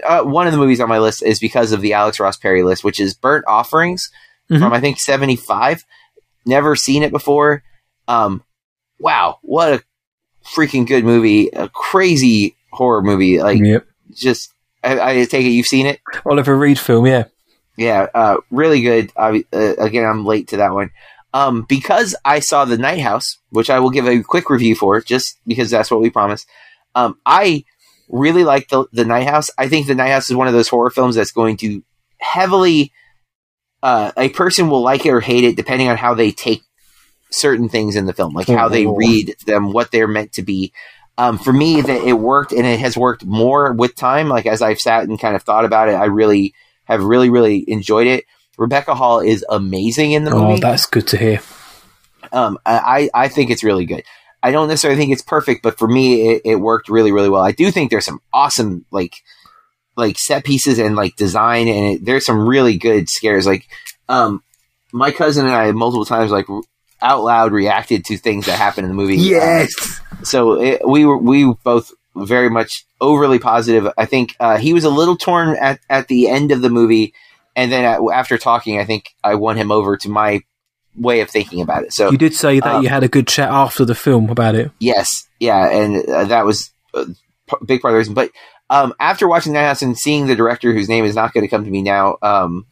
Uh, one of the movies on my list is because of the Alex Ross Perry list, which is Burnt Offerings mm-hmm. from I think seventy five never seen it before. Um, wow, what a freaking good movie! A crazy horror movie. Like, yep. just I, I, take it you've seen it. Oliver Reed film, yeah, yeah, uh, really good. Uh, again, I'm late to that one. Um, because I saw the Night House, which I will give a quick review for, just because that's what we promised. Um, I really like the the Night House. I think the Night House is one of those horror films that's going to heavily uh, a person will like it or hate it depending on how they take certain things in the film, like how they read them, what they're meant to be. Um, for me, that it worked, and it has worked more with time. Like as I've sat and kind of thought about it, I really have really, really enjoyed it. Rebecca Hall is amazing in the oh, movie. Oh, that's good to hear. Um, I I think it's really good. I don't necessarily think it's perfect, but for me, it, it worked really, really well. I do think there's some awesome like like set pieces and like design, and it, there's some really good scares. Like, um, my cousin and I multiple times like out loud reacted to things that happened in the movie. Yes. Um, so it, we were we both very much overly positive. I think uh, he was a little torn at at the end of the movie, and then at, after talking, I think I won him over to my way of thinking about it. So you did say that um, you had a good chat after the film about it. Yes, yeah, and uh, that was a big part of the reason. But um, after watching that house and seeing the director, whose name is not going to come to me now, um,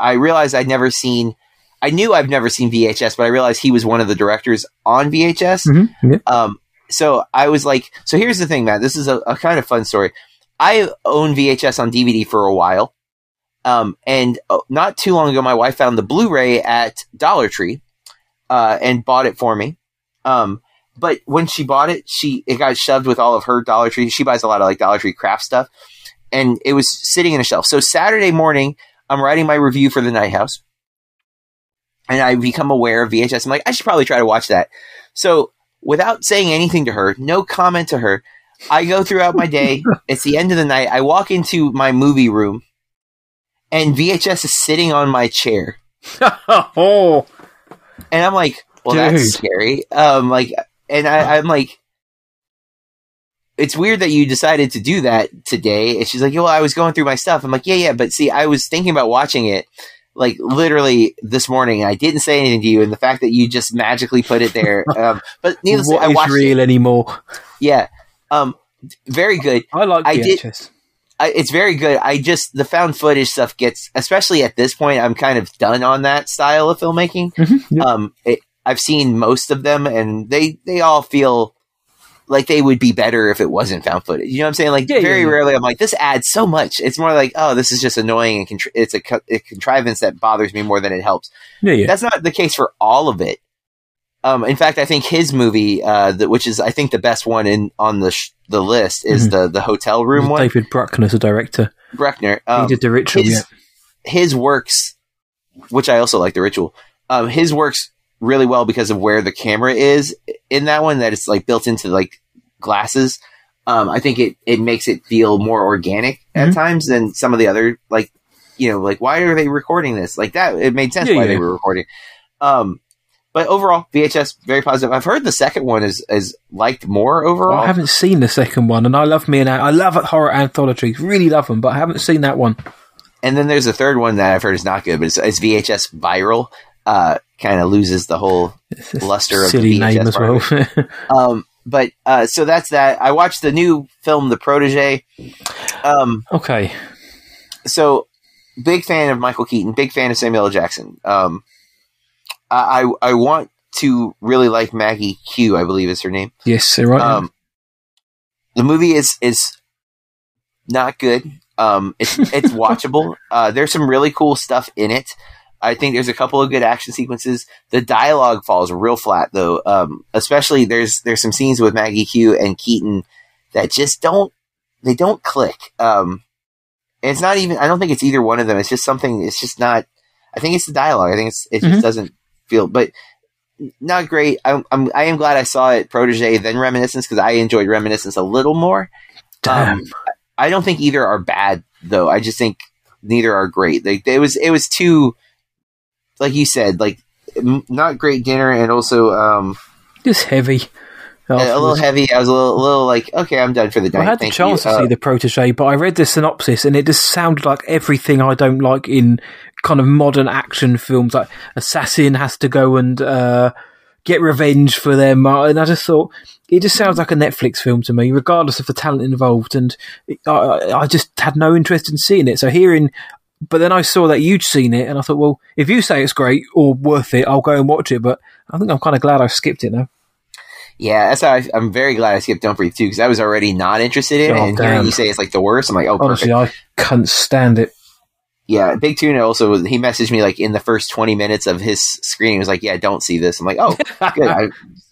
I realized I'd never seen. I knew I've never seen VHS, but I realized he was one of the directors on VHS. Mm-hmm. Yeah. Um, so I was like, so here's the thing, man. This is a, a, kind of fun story. I own VHS on DVD for a while. Um, and uh, not too long ago, my wife found the Blu ray at Dollar Tree uh, and bought it for me. Um, but when she bought it, she it got shoved with all of her Dollar Tree. She buys a lot of like Dollar Tree craft stuff, and it was sitting in a shelf. So Saturday morning, I'm writing my review for the Night House, and I become aware of VHS. I'm like, I should probably try to watch that. So without saying anything to her, no comment to her, I go throughout my day. it's the end of the night. I walk into my movie room, and VHS is sitting on my chair, oh, and I'm like, well, Dude. that's scary. Um, like, and I, I'm like. It's weird that you decided to do that today. And she's like, well, I was going through my stuff. I'm like, yeah, yeah. But see, I was thinking about watching it like literally this morning. I didn't say anything to you. And the fact that you just magically put it there. Um, but needless to say, I watched real it. anymore? Yeah. Um, very good. I like I did- I, it's very good. I just, the found footage stuff gets, especially at this point, I'm kind of done on that style of filmmaking. Mhm, yep. Um, it, I've seen most of them and they, they all feel like they would be better if it wasn't found footage. You know what I'm saying? Like Yeah, very yeah, yeah. rarely I'm like, this adds so much. It's more like, oh, this is just annoying and contri- it's a, co- a contrivance that bothers me more than it helps. yeah, yeah. That's not the case for all of it. Um, in fact, I think his movie, uh, the, which is I think the best one in on the sh- the list, is Mhm. the the hotel room one. David Bruckner's a director. Bruckner. Um, he did the ritual. his, yeah. his works, which I also like the ritual. Um, his works really well because of where the camera is in that one. That it's like built into like glasses. Um, I think it it makes it feel more organic at Mhm. times than some of the other like you know like why are they recording this like that? It made sense Yeah, why yeah. they were recording. Um, but overall, VHS very positive. I've heard the second one is is liked more overall. I haven't seen the second one, and I love me and I love horror anthologies. Really love them, but I haven't seen that one. And then there's a third one that I've heard is not good, but it's, it's VHS viral. Uh, kind of loses the whole Luster of silly the VHS part well. Um, but uh, so that's that. I watched the new film, The Protege. Um, okay, so big fan of Michael Keaton, big fan of Samuel L. Jackson. Um, I I want to really like Maggie Q, I believe is her name. yes, right. Um, the movie is is not good. Um, it's it's watchable. Uh, there's some really cool stuff in it. I think there's a couple of good action sequences. The dialogue falls real flat though. Um, especially there's there's some scenes with Maggie Q and Keaton that just don't they don't click. Um, it's not even. I don't think it's either one of them. It's just something. It's just not. I think it's the dialogue. I think it's it Mhm. just doesn't feel. But not great. I'm, I'm I am glad I saw it Protege then Reminiscence because I enjoyed Reminiscence a little more. Damn. Um, I don't think either are bad though. I just think neither are great. Like it was it was too, like you said, like m- not great dinner and also um Just heavy. a, a little heavy. I was a little, a little like okay, I'm done for the night. I had the chance you. to Uh, see the protege, but I read the synopsis and it just sounded like everything I don't like in kind of modern action films. Like assassin has to go and uh, get revenge for them, and I just thought it just sounds like a Netflix film to me, regardless of the talent involved. And I I just had no interest in seeing it. So hearing. But then I saw that you'd seen it, and I thought, well, if you say it's great or worth it, I'll go and watch it. But I think I'm kind of glad I skipped it now. yeah, that's how I, I'm very glad I skipped Don't Breathe too because I was already not interested in it. Oh, and hearing you say it's like the worst, I'm like, oh, perfect. I can't stand it. Yeah, Big Tuna also he messaged me like in the first twenty minutes of his screening. He was like, "Yeah, don't see this." I'm like, "Oh, good." I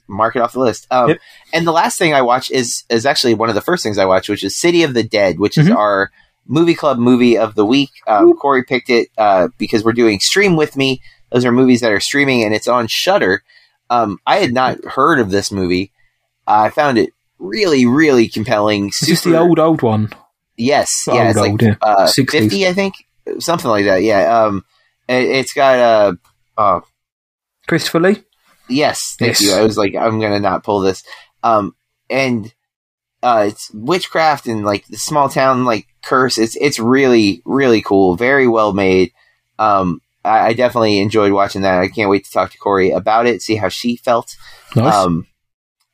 mark it off the list. Um, Yep. And the last thing I watch is is actually one of the first things I watched, which is City of the Dead, which is Mhm. our movie club movie of the week. Um, Corey picked it uh, because we're doing Stream with Me. Those are movies that are streaming, and it's on Shudder. Um, I had not heard of this movie. I found it really, really compelling. Is this the old, old one? Yes, Old, yeah, it's like old, yeah. uh, fifty, I think, something like that. Yeah, um, it, it's got uh, uh, Christopher Lee? yes, thank Yes. you. I was like, I'm gonna not pull this, um, and uh, it's witchcraft and like the small town like curse. It's it's really really cool, very well made. Um, I, I definitely enjoyed watching that. I can't wait to talk to Corey about it, see how she felt. Nice. Um,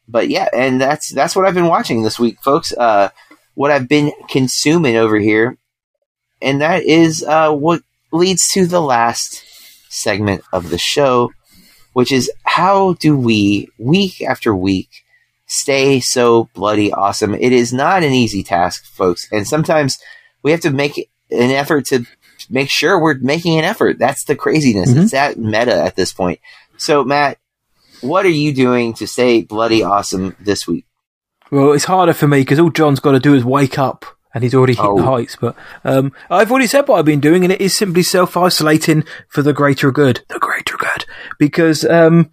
but yeah, and that's that's what I've been watching this week, folks. Uh, what I've been consuming over here, and that is uh, what leads to the last segment of the show, which is how do we week after week stay so bloody awesome? It is not an easy task, folks, and sometimes we have to make an effort to make sure we're making an effort. That's the craziness. Mhm. It's that meta at this point. So, Matt, what are you doing to stay bloody awesome this week? Well, it's harder for me because all John's got to do is wake up and he's already hit Oh. the heights. But um, I've already said what I've been doing, and it is simply self isolating for the greater good. The greater good, because um,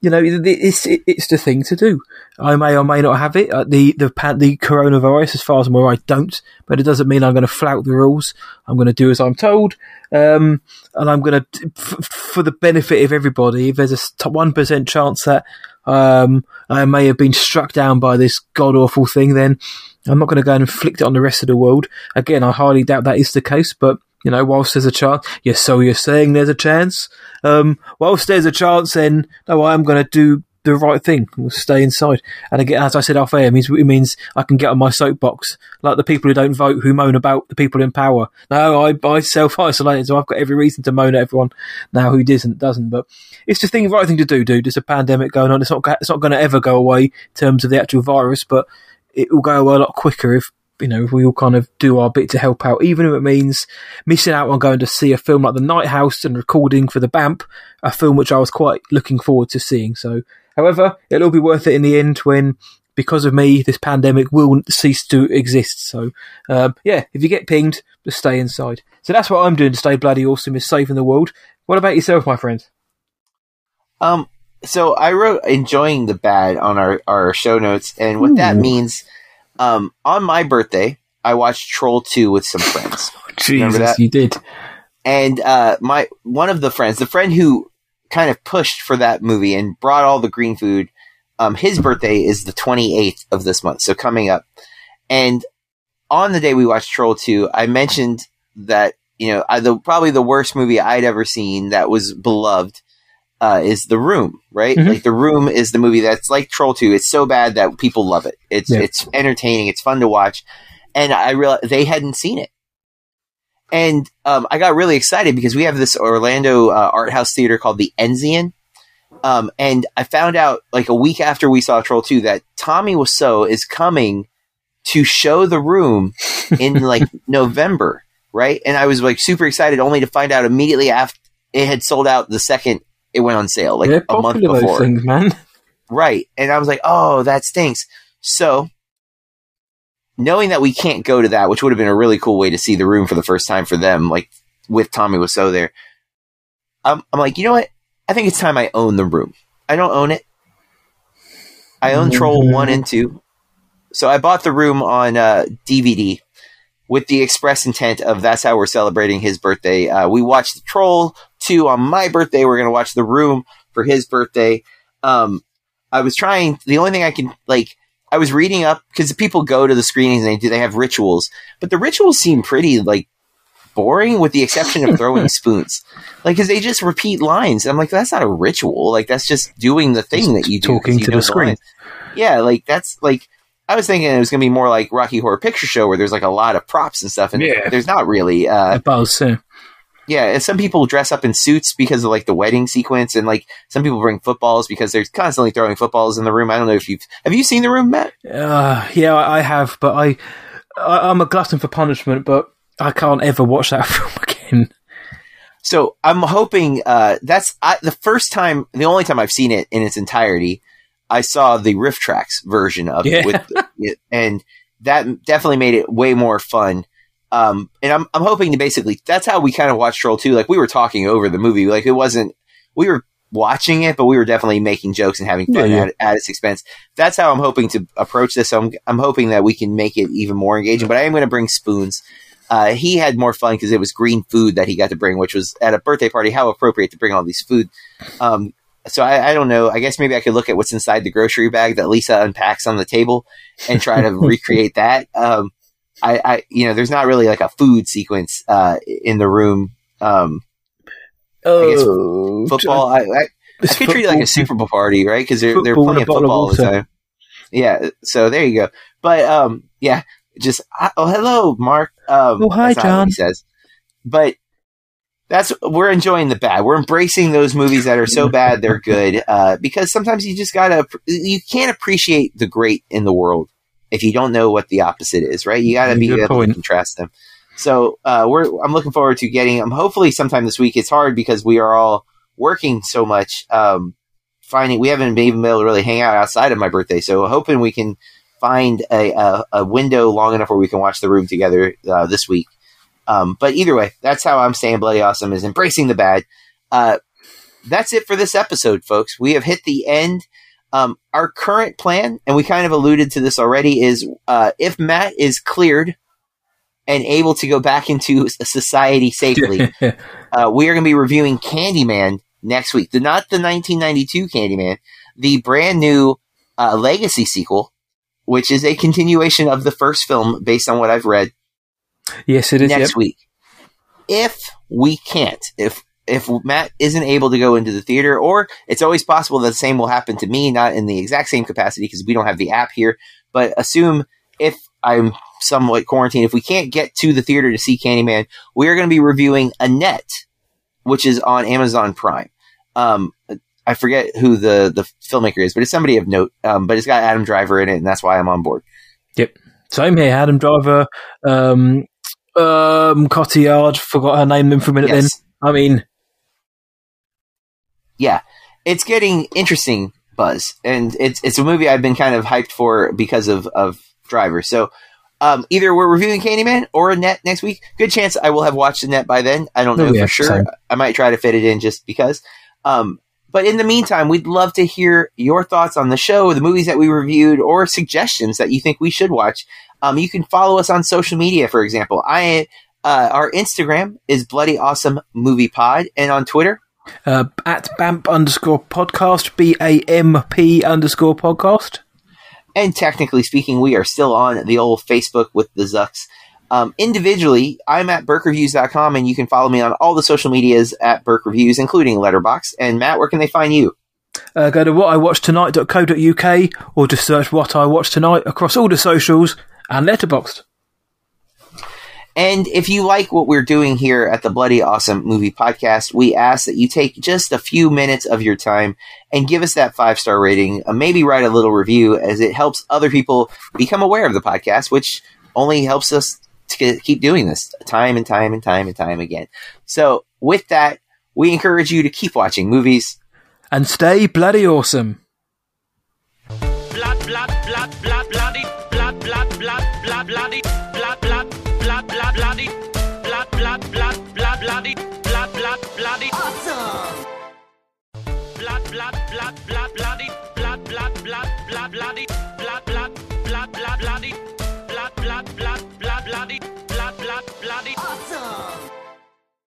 you know it's it's the thing to do. I may or may not have it. Uh, the the the coronavirus, as far as I'm aware, I don't. But it doesn't mean I'm going to flout the rules. I'm going to do as I'm told, um, and I'm going to f- for the benefit of everybody. If there's a one percent chance that um, I may have been struck down by this god awful thing, then I'm not going to go and inflict it on the rest of the world. Again, I highly doubt that is the case, but you know, whilst there's a chance, yes, so you're saying there's a chance. Um, whilst there's a chance, then no, I am going to do the right thing. We'll stay inside. And again, as I said off air, it means, it means I can get on my soapbox, like the people who don't vote, who moan about the people in power. No, I, I self isolate, so I've got every reason to moan at everyone now who doesn't, doesn't. But it's just the right thing to do, dude. There's a pandemic going on. It's not, it's not going to ever go away in terms of the actual virus, but it will go away a lot quicker if you know if we all kind of do our bit to help out, even if it means missing out on going to see a film like The Night House and recording for the BAMP, a film which I was quite looking forward to seeing. So, however, it'll be worth it in the end when. Because of me, this pandemic will cease to exist. So, um, yeah, if you get pinged, just stay inside. So that's what I'm doing to stay bloody awesome, is saving the world. What about yourself, my friend? Um, so I wrote enjoying the bad on our, our show notes, and what that means, um, on my birthday, I watched Troll 2 with some friends. Remember Jesus, that? you did. And uh, my one of the friends, the friend who kind of pushed for that movie and brought all the green food, um, his birthday is the 28th of this month, so coming up. And on the day we watched Troll 2, I mentioned that, you know, I, the, probably the worst movie I'd ever seen that was beloved uh, is The Room, right? Mhm. Like The Room is the movie that's like Troll 2. It's so bad that people love it. It's Yeah. it's entertaining, it's fun to watch. And I realized they hadn't seen it. And um, I got really excited because we have this Orlando uh, art house theater called the Enzian. Um, and I found out like a week after we saw Troll 2 that Tommy Wiseau is coming to show the room in like November, right? And I was like super excited only to find out immediately after it had sold out the second it went on sale, like They're a month before. things, man. Right. And I was like, oh, that stinks. So, knowing that we can't go to that, which would have been a really cool way to see the room for the first time for them, like with Tommy Wiseau there, I'm, I'm like, you know what? I think it's time I own the room. I don't own it. I own Troll Mhm. 1 and 2. So I bought the room on uh, DVD with the express intent of that's how we're celebrating his birthday. Uh, we watched the Troll 2 on my birthday. We're going to watch The Room for his birthday. Um, I was trying, the only thing I can, like, I was reading up because people go to the screenings and they do, they have rituals, but the rituals seem pretty, like, boring with the exception of throwing spoons. Like, because they just repeat lines. I'm like, that's not a ritual. Like, that's just doing the thing that you do. Talking you to the screen. Yeah, like, that's like, I was thinking it was going to be more like Rocky Horror Picture Show where there's like a lot of props and stuff, and Yeah. there's not really. Uh, A buzz. Yeah, and some people dress up in suits because of like the wedding sequence, and like some people bring footballs because they're constantly throwing footballs in the room. I don't know if you've have you seen the room, Matt? Uh, yeah, I have, but I, I, I'm a glutton for punishment, but I can't ever watch that film again. So I'm hoping uh, that's I, the first time, the only time I've seen it in its entirety. I saw the RiffTrax version of Yeah. it, with it, and that definitely made it way more fun. Um, and I'm I'm hoping to basically that's how we kind of watched Troll 2. Like we were talking over the movie, like it wasn't we were watching it, but we were definitely making jokes and having fun Yeah, yeah. At, at its expense. That's how I'm hoping to approach this. So I'm I'm hoping that we can make it even more engaging. But I am going to bring spoons. Uh, he had more fun because it was green food that he got to bring, which was at a birthday party. How appropriate to bring all these food. Um, so I, I don't know. I guess maybe I could look at what's inside the grocery bag that Lisa unpacks on the table and try to recreate that. Um, I, I, you know, there's not really like a food sequence uh, in the room. Um, Oh, football. I, I, I could treat it like a Super Bowl party, right? Because they're they're playing of football all the time. Yeah. So there you go. But um, yeah. Just I- oh, hello, Mark. Um, Oh, hi, that's not what John. He says, but that's we're enjoying the bad. We're embracing those movies that are so bad they're good. Uh, because sometimes you just gotta you can't appreciate the great in the world if you don't know what the opposite is, right? You gotta be able point. to contrast them. So uh, we're I'm looking forward to getting them. Hopefully, sometime this week. It's hard because we are all working so much. Um, finding we haven't been even been able to really hang out outside of my birthday. So hoping we can find a, a, a window long enough where we can watch the room together uh, this week. Um, but either way, that's how I'm saying bloody awesome is embracing the bad. Uh, that's it for this episode, folks. We have hit the end. Um, our current plan, and we kind of alluded to this already, is uh, if Matt is cleared and able to go back into society safely, uh, we are going to be reviewing Candyman next week. The, not the 1992 Candyman, the brand new uh, Legacy sequel, which is a continuation of the first film based on what I've read. Yes, it is. Next yep. week. If we can't, if if Matt isn't able to go into the theater, or it's always possible that the same will happen to me, not in the exact same capacity because we don't have the app here. But assume if I'm somewhat quarantined, if we can't get to the theater to see Candyman, we are going to be reviewing Annette, which is on Amazon Prime. Um, I forget who the the filmmaker is, but it's somebody of note. Um, but it's got Adam Driver in it, and that's why I'm on board. Yep, same here. Adam Driver, um, um, Cotillard, forgot her name then for a minute. Yes. Then I mean, yeah, it's getting interesting buzz, and it's it's a movie I've been kind of hyped for because of of Driver. So um, either we're reviewing Candyman or Annette next week. Good chance I will have watched Annette by then. I don't know yeah, for sure. I might try to fit it in just because. Um, but in the meantime, we'd love to hear your thoughts on the show, the movies that we reviewed, or suggestions that you think we should watch. Um, you can follow us on social media, for example. I uh, our Instagram is Bloody Awesome Movie Pod, and on Twitter, uh, at BAMP underscore podcast, B A M P underscore podcast. and technically speaking, we are still on the old Facebook with the Zucks. Um, individually, I'm at BurkeReviews.com, and you can follow me on all the social medias at Burke Reviews, including Letterboxd. And Matt, where can they find you? Uh, go to whatIwatched.tonight.co.uk or just search What I Watched Tonight across all the socials and Letterboxd. And if you like what we're doing here at the Bloody Awesome Movie Podcast, we ask that you take just a few minutes of your time and give us that five star rating. Uh, maybe write a little review as it helps other people become aware of the podcast, which only helps us to keep doing this time and time and time and time again. So, with that, we encourage you to keep watching movies. And stay bloody awesome.